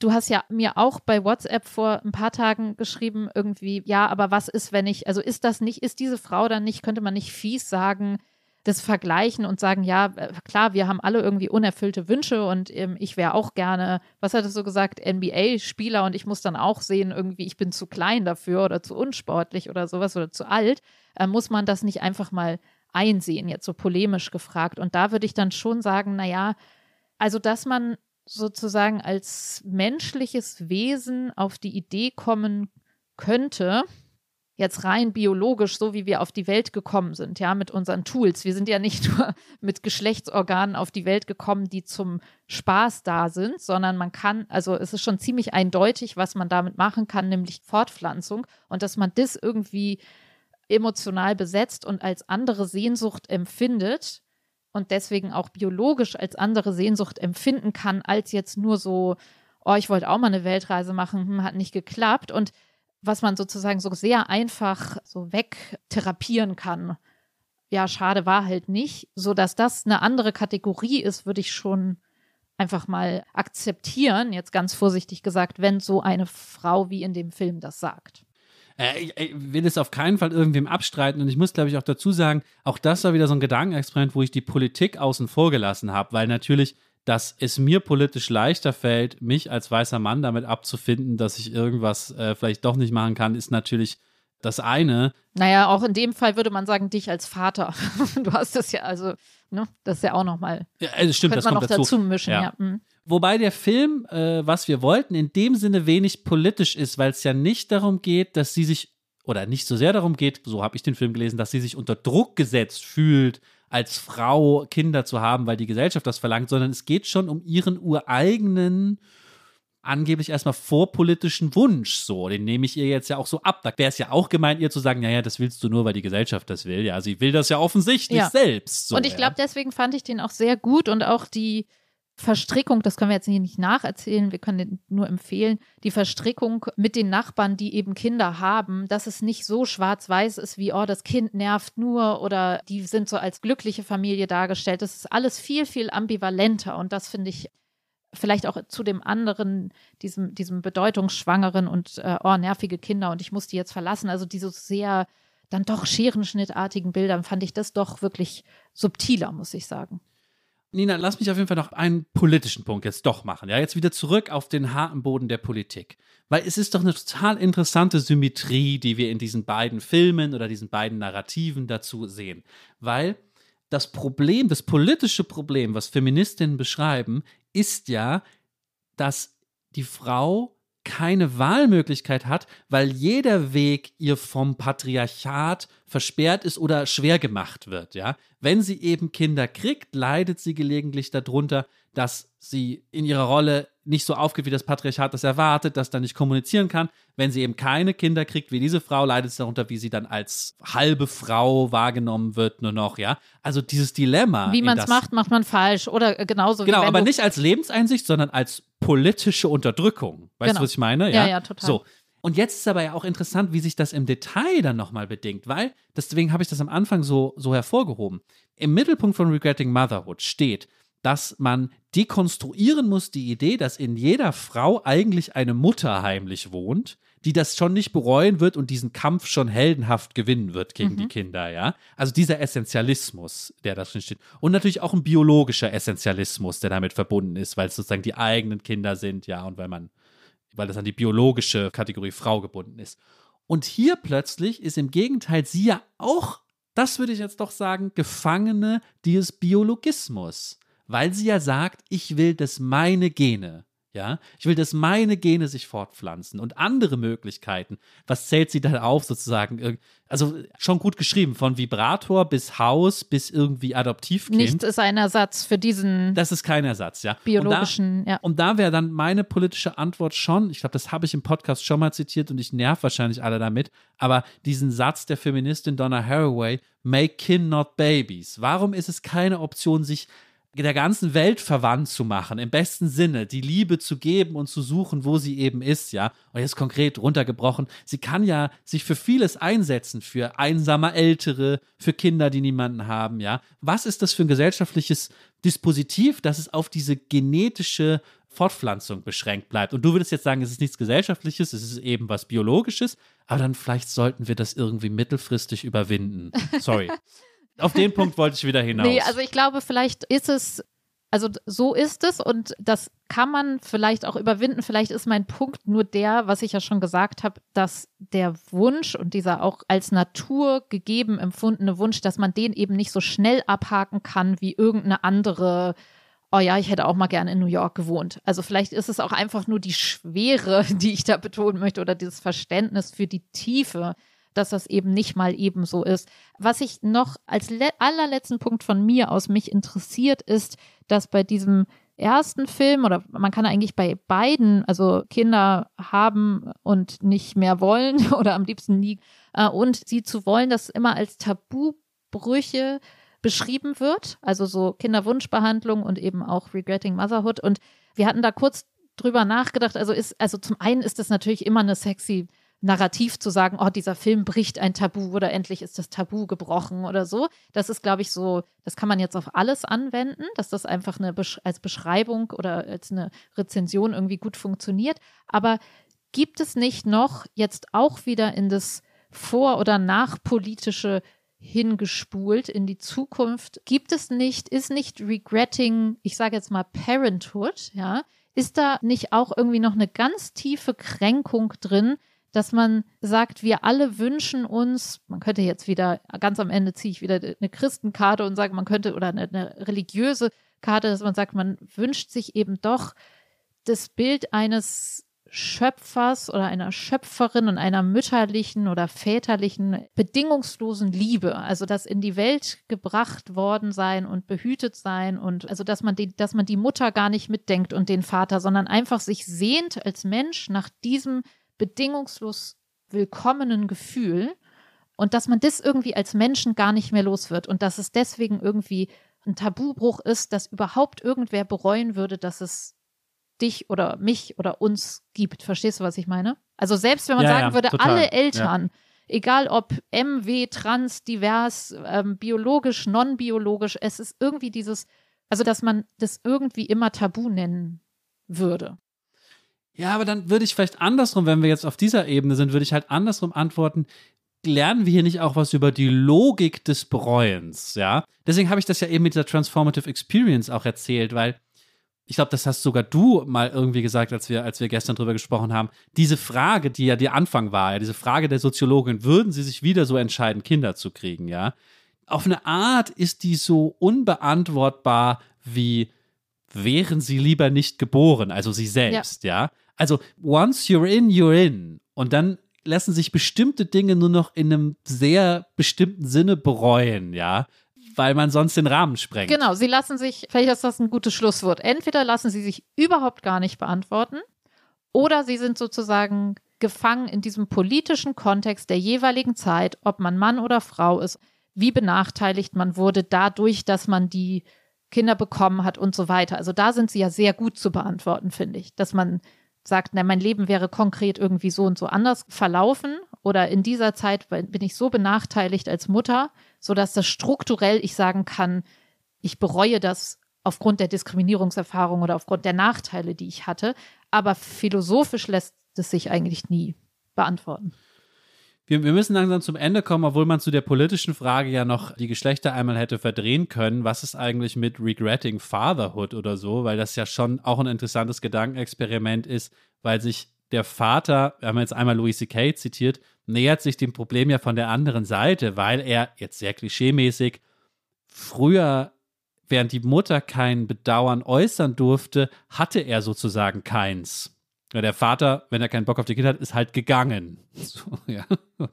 Speaker 3: Du hast ja mir auch bei WhatsApp vor ein paar Tagen geschrieben, irgendwie, ja, aber was ist, wenn ich, also ist das nicht, ist diese Frau dann nicht, könnte man nicht fies sagen, das vergleichen und sagen, ja, äh, klar, wir haben alle irgendwie unerfüllte Wünsche und ähm, ich wäre auch gerne, was hat es so gesagt, NBA-Spieler und ich muss dann auch sehen, irgendwie, ich bin zu klein dafür oder zu unsportlich oder sowas oder zu alt. Äh, muss man das nicht einfach mal einsehen, jetzt so polemisch gefragt. Und da würde ich dann schon sagen, naja, also dass man sozusagen als menschliches Wesen auf die Idee kommen könnte, jetzt rein biologisch, so wie wir auf die Welt gekommen sind, ja, mit unseren Tools. Wir sind ja nicht nur mit Geschlechtsorganen auf die Welt gekommen, die zum Spaß da sind, sondern man kann, also es ist schon ziemlich eindeutig, was man damit machen kann, nämlich Fortpflanzung und dass man das irgendwie emotional besetzt und als andere Sehnsucht empfindet, und deswegen auch biologisch als andere Sehnsucht empfinden kann, als jetzt nur so, oh, ich wollte auch mal eine Weltreise machen, hm, hat nicht geklappt. Und was man sozusagen so sehr einfach so wegtherapieren kann. Ja, schade war halt nicht. So dass das eine andere Kategorie ist, würde ich schon einfach mal akzeptieren, jetzt ganz vorsichtig gesagt, wenn so eine Frau wie in dem Film das sagt.
Speaker 2: Äh, ich, ich will es auf keinen Fall irgendwem abstreiten und ich muss, glaube ich, auch dazu sagen, auch das war wieder so ein Gedankenexperiment, wo ich die Politik außen vor gelassen habe, weil natürlich, dass es mir politisch leichter fällt, mich als weißer Mann damit abzufinden, dass ich irgendwas äh, vielleicht doch nicht machen kann, ist natürlich das eine.
Speaker 3: Naja, auch in dem Fall würde man sagen, dich als Vater. Du hast das ja, also, ne, das ist ja auch nochmal.
Speaker 2: Ja, äh, stimmt,
Speaker 3: könnte
Speaker 2: das
Speaker 3: man
Speaker 2: kommt
Speaker 3: noch
Speaker 2: dazu.
Speaker 3: dazu mischen,
Speaker 2: Ja.
Speaker 3: ja. mhm.
Speaker 2: Wobei der Film, äh, was wir wollten, in dem Sinne wenig politisch ist, weil es ja nicht darum geht, dass sie sich, oder nicht so sehr darum geht, so habe ich den Film gelesen, dass sie sich unter Druck gesetzt fühlt, als Frau Kinder zu haben, weil die Gesellschaft das verlangt, sondern es geht schon um ihren ureigenen, angeblich erstmal vorpolitischen Wunsch. So, den nehme ich ihr jetzt ja auch so ab. Da wäre es ja auch gemeint, ihr zu sagen, naja, das willst du nur, weil die Gesellschaft das will. Ja, sie will das ja offensichtlich
Speaker 3: Ja.
Speaker 2: selbst. So,
Speaker 3: und ich
Speaker 2: ja.
Speaker 3: glaube, deswegen fand ich den auch sehr gut und auch die Verstrickung, das können wir jetzt hier nicht nacherzählen, wir können nur empfehlen, die Verstrickung mit den Nachbarn, die eben Kinder haben, dass es nicht so schwarz-weiß ist wie, oh, das Kind nervt nur oder die sind so als glückliche Familie dargestellt. Das ist alles viel, viel ambivalenter und das finde ich vielleicht auch zu dem anderen, diesem, diesem bedeutungsschwangeren und äh, oh, nervige Kinder und ich muss die jetzt verlassen. Also diese sehr dann doch scherenschnittartigen Bildern fand ich das doch wirklich subtiler, muss ich sagen.
Speaker 2: Nina, lass mich auf jeden Fall noch einen politischen Punkt jetzt doch machen. Ja, jetzt wieder zurück auf den harten Boden der Politik. Weil es ist doch eine total interessante Symmetrie, die wir in diesen beiden Filmen oder diesen beiden Narrativen dazu sehen. Weil das Problem, das politische Problem, was Feministinnen beschreiben, ist ja, dass die Frau keine Wahlmöglichkeit hat, weil jeder Weg ihr vom Patriarchat versperrt ist oder schwer gemacht wird, ja. Wenn sie eben Kinder kriegt, leidet sie gelegentlich darunter, dass sie in ihrer Rolle nicht so aufgeht, wie das Patriarchat das erwartet, dass da nicht kommunizieren kann. Wenn sie eben keine Kinder kriegt, wie diese Frau, leidet sie darunter, wie sie dann als halbe Frau wahrgenommen wird, nur noch, ja. Also dieses Dilemma.
Speaker 3: Wie man es macht, macht man falsch. Oder äh, genauso
Speaker 2: Genau, aber nicht als Lebenseinsicht, sondern als politische Unterdrückung. Weißt
Speaker 3: Genau.
Speaker 2: du, was ich meine?
Speaker 3: Ja, ja, total.
Speaker 2: So. Und jetzt ist aber ja auch interessant, wie sich das im Detail dann nochmal bedingt, weil, deswegen habe ich das am Anfang so, so hervorgehoben. Im Mittelpunkt von Regretting Motherhood steht, dass man dekonstruieren muss die Idee, dass in jeder Frau eigentlich eine Mutter heimlich wohnt, die das schon nicht bereuen wird und diesen Kampf schon heldenhaft gewinnen wird gegen die Kinder, ja. Also dieser Essentialismus, der da drin steht. Und natürlich auch ein biologischer Essentialismus, der damit verbunden ist, weil es sozusagen die eigenen Kinder sind, ja, und weil man, weil das an die biologische Kategorie Frau gebunden ist. Und hier plötzlich ist im Gegenteil sie ja auch, das würde ich jetzt doch sagen, Gefangene dieses Biologismus. Weil sie ja sagt, ich will, dass meine Gene, ja, ich will, dass meine Gene sich fortpflanzen und andere Möglichkeiten. Was zählt sie dann auf, sozusagen? Also schon gut geschrieben, von Vibrator bis Haus bis irgendwie Adoptivkind.
Speaker 3: Nichts ist ein Ersatz für diesen
Speaker 2: Das ist kein Ersatz, ja.
Speaker 3: biologischen,
Speaker 2: und da,
Speaker 3: ja.
Speaker 2: Und da wäre dann meine politische Antwort schon, ich glaube, das habe ich im Podcast schon mal zitiert und ich nerv wahrscheinlich alle damit, aber diesen Satz der Feministin Donna Haraway, make kin not babies. Warum ist es keine Option, sich der ganzen Welt verwandt zu machen, im besten Sinne, die Liebe zu geben und zu suchen, wo sie eben ist, ja. Und jetzt konkret runtergebrochen, sie kann ja sich für vieles einsetzen, für einsame Ältere, für Kinder, die niemanden haben, ja. Was ist das für ein gesellschaftliches Dispositiv, dass es auf diese genetische Fortpflanzung beschränkt bleibt? Und du würdest jetzt sagen, es ist nichts Gesellschaftliches, es ist eben was Biologisches, aber dann vielleicht sollten wir das irgendwie mittelfristig überwinden. Sorry. Auf den Punkt wollte ich wieder hinaus.
Speaker 3: Nee, also ich glaube, vielleicht ist es, also so ist es und das kann man vielleicht auch überwinden. Vielleicht ist mein Punkt nur der, was ich ja schon gesagt habe, dass der Wunsch und dieser auch als Natur gegeben empfundene Wunsch, dass man den eben nicht so schnell abhaken kann wie irgendeine andere. Oh ja, ich hätte auch mal gerne in New York gewohnt. Also vielleicht ist es auch einfach nur die Schwere, die ich da betonen möchte oder dieses Verständnis für die Tiefe, dass das eben nicht mal eben so ist. Was ich noch als le- allerletzten Punkt von mir aus mich interessiert, ist, dass bei diesem ersten Film oder man kann eigentlich bei beiden, also Kinder haben und nicht mehr wollen oder am liebsten nie äh, und sie zu wollen, das immer als Tabubrüche beschrieben wird, also so Kinderwunschbehandlung und eben auch Regretting Motherhood. Und wir hatten da kurz drüber nachgedacht, also ist also zum einen ist das natürlich immer eine sexy Narrativ zu sagen, oh, dieser Film bricht ein Tabu oder endlich ist das Tabu gebrochen oder so. Das ist, glaube ich, so, das kann man jetzt auf alles anwenden, dass das einfach eine Besch als Beschreibung oder als eine Rezension irgendwie gut funktioniert. Aber gibt es nicht noch jetzt auch wieder in das vor- oder nachpolitische hingespult in die Zukunft? Gibt es nicht, ist nicht Regretting, ich sage jetzt mal Parenthood, ja, ist da nicht auch irgendwie noch eine ganz tiefe Kränkung drin, dass man sagt, wir alle wünschen uns, man könnte jetzt wieder, ganz am Ende ziehe ich wieder eine Christenkarte und sage, man könnte, oder eine, eine religiöse Karte, dass man sagt, man wünscht sich eben doch das Bild eines Schöpfers oder einer Schöpferin und einer mütterlichen oder väterlichen bedingungslosen Liebe, also das in die Welt gebracht worden sein und behütet sein und also dass man die, dass man die Mutter gar nicht mitdenkt und den Vater, sondern einfach sich sehnt als Mensch nach diesem bedingungslos willkommenen Gefühl und dass man das irgendwie als Menschen gar nicht mehr los wird und dass es deswegen irgendwie ein Tabubruch ist, dass überhaupt irgendwer bereuen würde, dass es dich oder mich oder uns gibt. Verstehst du, was ich meine? Also selbst wenn man
Speaker 2: Ja,
Speaker 3: sagen
Speaker 2: ja,
Speaker 3: würde,
Speaker 2: total.
Speaker 3: alle Eltern, egal ob MW, trans, divers, ähm, biologisch, non-biologisch, es ist irgendwie dieses, also dass man das irgendwie immer tabu nennen würde.
Speaker 2: Ja, aber dann würde ich vielleicht andersrum, wenn wir jetzt auf dieser Ebene sind, würde ich halt andersrum antworten. Lernen wir hier nicht auch was über die Logik des Bereuens, ja? Deswegen habe ich das ja eben mit dieser Transformative Experience auch erzählt, weil ich glaube, das hast sogar du mal irgendwie gesagt, als wir, als wir gestern drüber gesprochen haben. Diese Frage, die ja der Anfang war, ja, diese Frage der Soziologin, würden sie sich wieder so entscheiden, Kinder zu kriegen, ja? Auf eine Art ist die so unbeantwortbar wie wären sie lieber nicht geboren, also sie selbst, ja. Also, once you're in, you're in. Und dann lassen sich bestimmte Dinge nur noch in einem sehr bestimmten Sinne bereuen, ja, weil man sonst den Rahmen sprengt.
Speaker 3: Genau, sie lassen sich, vielleicht ist das ein gutes Schlusswort, entweder lassen sie sich überhaupt gar nicht beantworten oder sie sind sozusagen gefangen in diesem politischen Kontext der jeweiligen Zeit, ob man Mann oder Frau ist, wie benachteiligt man wurde dadurch, dass man die Kinder bekommen hat und so weiter. Also da sind sie ja sehr gut zu beantworten, finde ich. Dass man sagt, na, mein Leben wäre konkret irgendwie so und so anders verlaufen oder in dieser Zeit bin ich so benachteiligt als Mutter, sodass das strukturell ich sagen kann, ich bereue das aufgrund der Diskriminierungserfahrung oder aufgrund der Nachteile, die ich hatte. Aber philosophisch lässt es sich eigentlich nie beantworten.
Speaker 2: Wir, wir, müssen langsam zum Ende kommen, obwohl man zu der politischen Frage ja noch die Geschlechter einmal hätte verdrehen können. Was ist eigentlich mit Regretting Fatherhood oder so? Weil das ja schon auch ein interessantes Gedankenexperiment ist, weil sich der Vater, wir haben jetzt einmal Louis C.K. zitiert, nähert sich dem Problem ja von der anderen Seite, weil er jetzt sehr klischeemäßig früher, während die Mutter kein Bedauern äußern durfte, hatte er sozusagen keins. Ja, der Vater, wenn er keinen Bock auf die Kinder hat, ist halt gegangen. So, ja,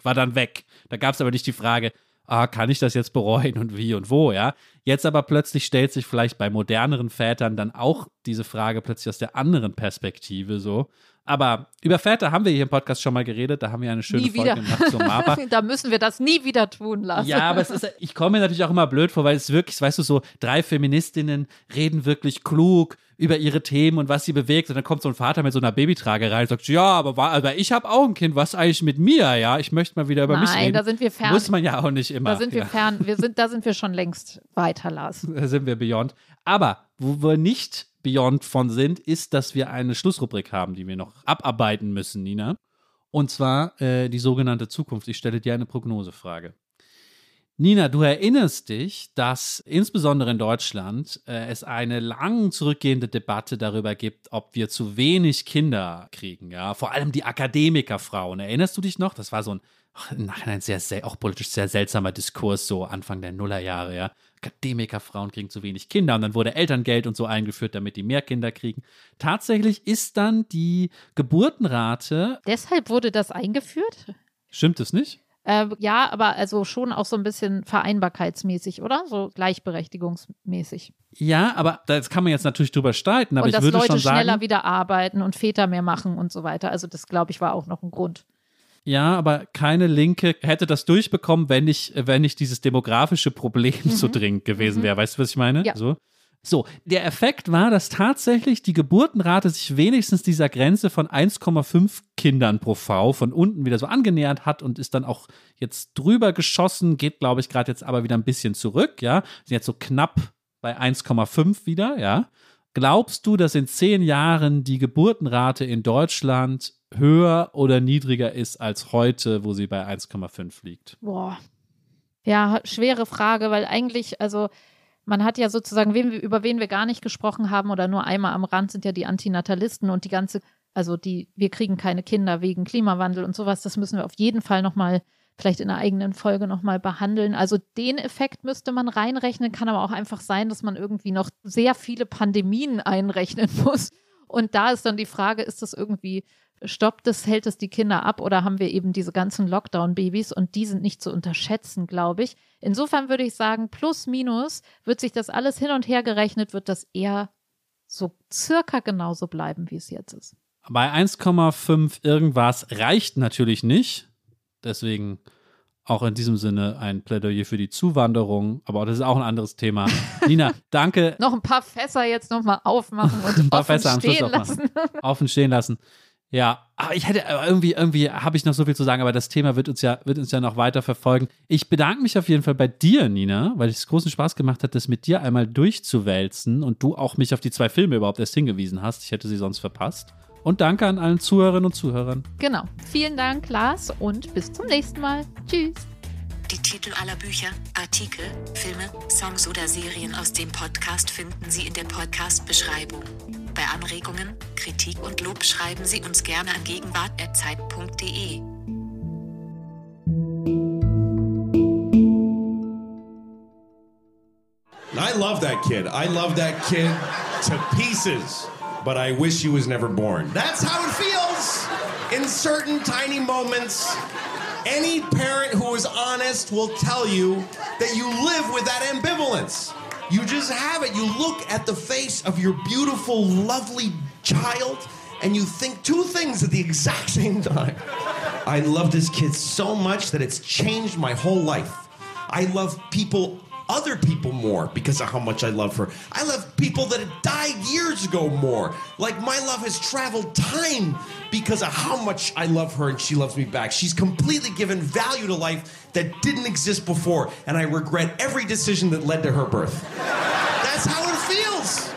Speaker 2: war dann weg. Da gab es aber nicht die Frage, ah, kann ich das jetzt bereuen und wie und wo, ja. Jetzt aber plötzlich stellt sich vielleicht bei moderneren Vätern dann auch diese Frage plötzlich aus der anderen Perspektive so. Aber über Väter haben wir hier im Podcast schon mal geredet. Da haben wir eine schöne
Speaker 3: nie
Speaker 2: Folge
Speaker 3: wieder.
Speaker 2: gemacht zum Mapa.
Speaker 3: da müssen wir das nie wieder tun lassen.
Speaker 2: Ja, aber es ist, ich komme mir natürlich auch immer blöd vor, weil es wirklich, weißt du, so drei Feministinnen reden wirklich klug über ihre Themen und was sie bewegt. Und dann kommt so ein Vater mit so einer Babytrage rein und sagt, ja, aber, aber ich habe auch ein Kind, was eigentlich mit mir, ja? Ich möchte mal wieder über
Speaker 3: Nein,
Speaker 2: mich reden.
Speaker 3: da sind wir fern.
Speaker 2: Muss man ja auch nicht immer.
Speaker 3: Da sind wir
Speaker 2: ja.
Speaker 3: fern. Wir sind, da sind wir schon längst weiter, Lars.
Speaker 2: Da sind wir beyond. Aber wo wir nicht beyond von sind, ist, dass wir eine Schlussrubrik haben, die wir noch abarbeiten müssen, Nina. Und zwar äh, die sogenannte Zukunft. Ich stelle dir eine Prognosefrage. Nina, du erinnerst dich, dass insbesondere in Deutschland äh, es eine lang zurückgehende Debatte darüber gibt, ob wir zu wenig Kinder kriegen, ja, vor allem die Akademikerfrauen. Erinnerst du dich noch? Das war so ein ach, Nachhinein sehr, sehr, auch politisch sehr seltsamer Diskurs, so Anfang der Nullerjahre, ja. Akademikerfrauen kriegen zu wenig Kinder und dann wurde Elterngeld und so eingeführt, damit die mehr Kinder kriegen. Tatsächlich ist dann die Geburtenrate.
Speaker 3: Deshalb wurde das eingeführt?
Speaker 2: Stimmt es nicht?
Speaker 3: Äh, ja, aber also schon auch so ein bisschen vereinbarkeitsmäßig, oder? So gleichberechtigungsmäßig.
Speaker 2: Ja, aber das kann man jetzt natürlich drüber streiten, aber
Speaker 3: und
Speaker 2: ich
Speaker 3: dass
Speaker 2: würde
Speaker 3: Leute
Speaker 2: schon sagen.
Speaker 3: schneller wieder arbeiten und Väter mehr machen und so weiter. Also das, glaube ich, war auch noch ein Grund.
Speaker 2: Ja, aber keine Linke hätte das durchbekommen, wenn nicht, wenn nicht dieses demografische Problem mhm. so dringend gewesen
Speaker 3: Mhm.
Speaker 2: wäre. Weißt du, was ich meine?
Speaker 3: Ja.
Speaker 2: So. So, der Effekt war, dass tatsächlich die Geburtenrate sich wenigstens dieser Grenze von 1,5 Kindern pro Frau von unten wieder so angenähert hat und ist dann auch jetzt drüber geschossen, geht, glaube ich, gerade jetzt aber wieder ein bisschen zurück, ja. Sind jetzt so knapp bei 1,5 wieder, ja. Glaubst du, dass in zehn Jahren die Geburtenrate in Deutschland höher oder niedriger ist als heute, wo sie bei 1,5 liegt?
Speaker 3: Boah. Ja, schwere Frage, weil eigentlich, also man hat ja sozusagen, wen, über wen wir gar nicht gesprochen haben oder nur einmal am Rand sind ja die Antinatalisten und die ganze, also die, wir kriegen keine Kinder wegen Klimawandel und sowas, das müssen wir auf jeden Fall nochmal, vielleicht in einer eigenen Folge nochmal behandeln. Also den Effekt müsste man reinrechnen, kann aber auch einfach sein, dass man irgendwie noch sehr viele Pandemien einrechnen muss. Und da ist dann die Frage, ist das irgendwie stoppt es, hält es die Kinder ab oder haben wir eben diese ganzen Lockdown-Babys und die sind nicht zu unterschätzen, glaube ich. Insofern würde ich sagen, plus minus wird sich das alles hin und her gerechnet, wird das eher so circa genauso bleiben, wie es jetzt ist.
Speaker 2: Bei 1,5 irgendwas reicht natürlich nicht. Deswegen auch in diesem Sinne ein Plädoyer für die Zuwanderung. Aber das ist auch ein anderes Thema. Nina, danke.
Speaker 3: Noch ein paar Fässer jetzt nochmal aufmachen und
Speaker 2: Ein paar Fässer am Schluss
Speaker 3: lassen.
Speaker 2: offen stehen lassen. Ja, aber ich hätte aber irgendwie, irgendwie habe ich noch so viel zu sagen, aber das Thema wird uns ja, wird uns ja noch weiter verfolgen. Ich bedanke mich auf jeden Fall bei dir, Nina, weil es großen Spaß gemacht hat, das mit dir einmal durchzuwälzen und du auch mich auf die zwei Filme überhaupt erst hingewiesen hast. Ich hätte sie sonst verpasst. Und danke an allen Zuhörerinnen und Zuhörern.
Speaker 3: Genau. Vielen Dank, Lars, und bis zum nächsten Mal. Tschüss.
Speaker 1: Die Titel aller Bücher, Artikel, Filme, Songs oder Serien aus dem Podcast finden Sie in der Podcast-Beschreibung. Bei Anregungen, Kritik und Lob schreiben Sie uns gerne an gegenwart.zeit.de.
Speaker 9: I love that kid. I love that kid to pieces. But I wish he was never born. That's how it feels in certain tiny moments. Any parent who is honest will tell you that you live with that ambivalence. You just have it. You look at the face of your beautiful, lovely child, and you think two things at the exact same time. I love this kid so much that it's changed my whole life. I love people, other people more because of how much I love her. I love people that have died years ago more. Like my love has traveled time because of how much I love her and she loves me back. She's completely given value to life that didn't exist before, and I regret every decision that led to her birth. That's how it feels.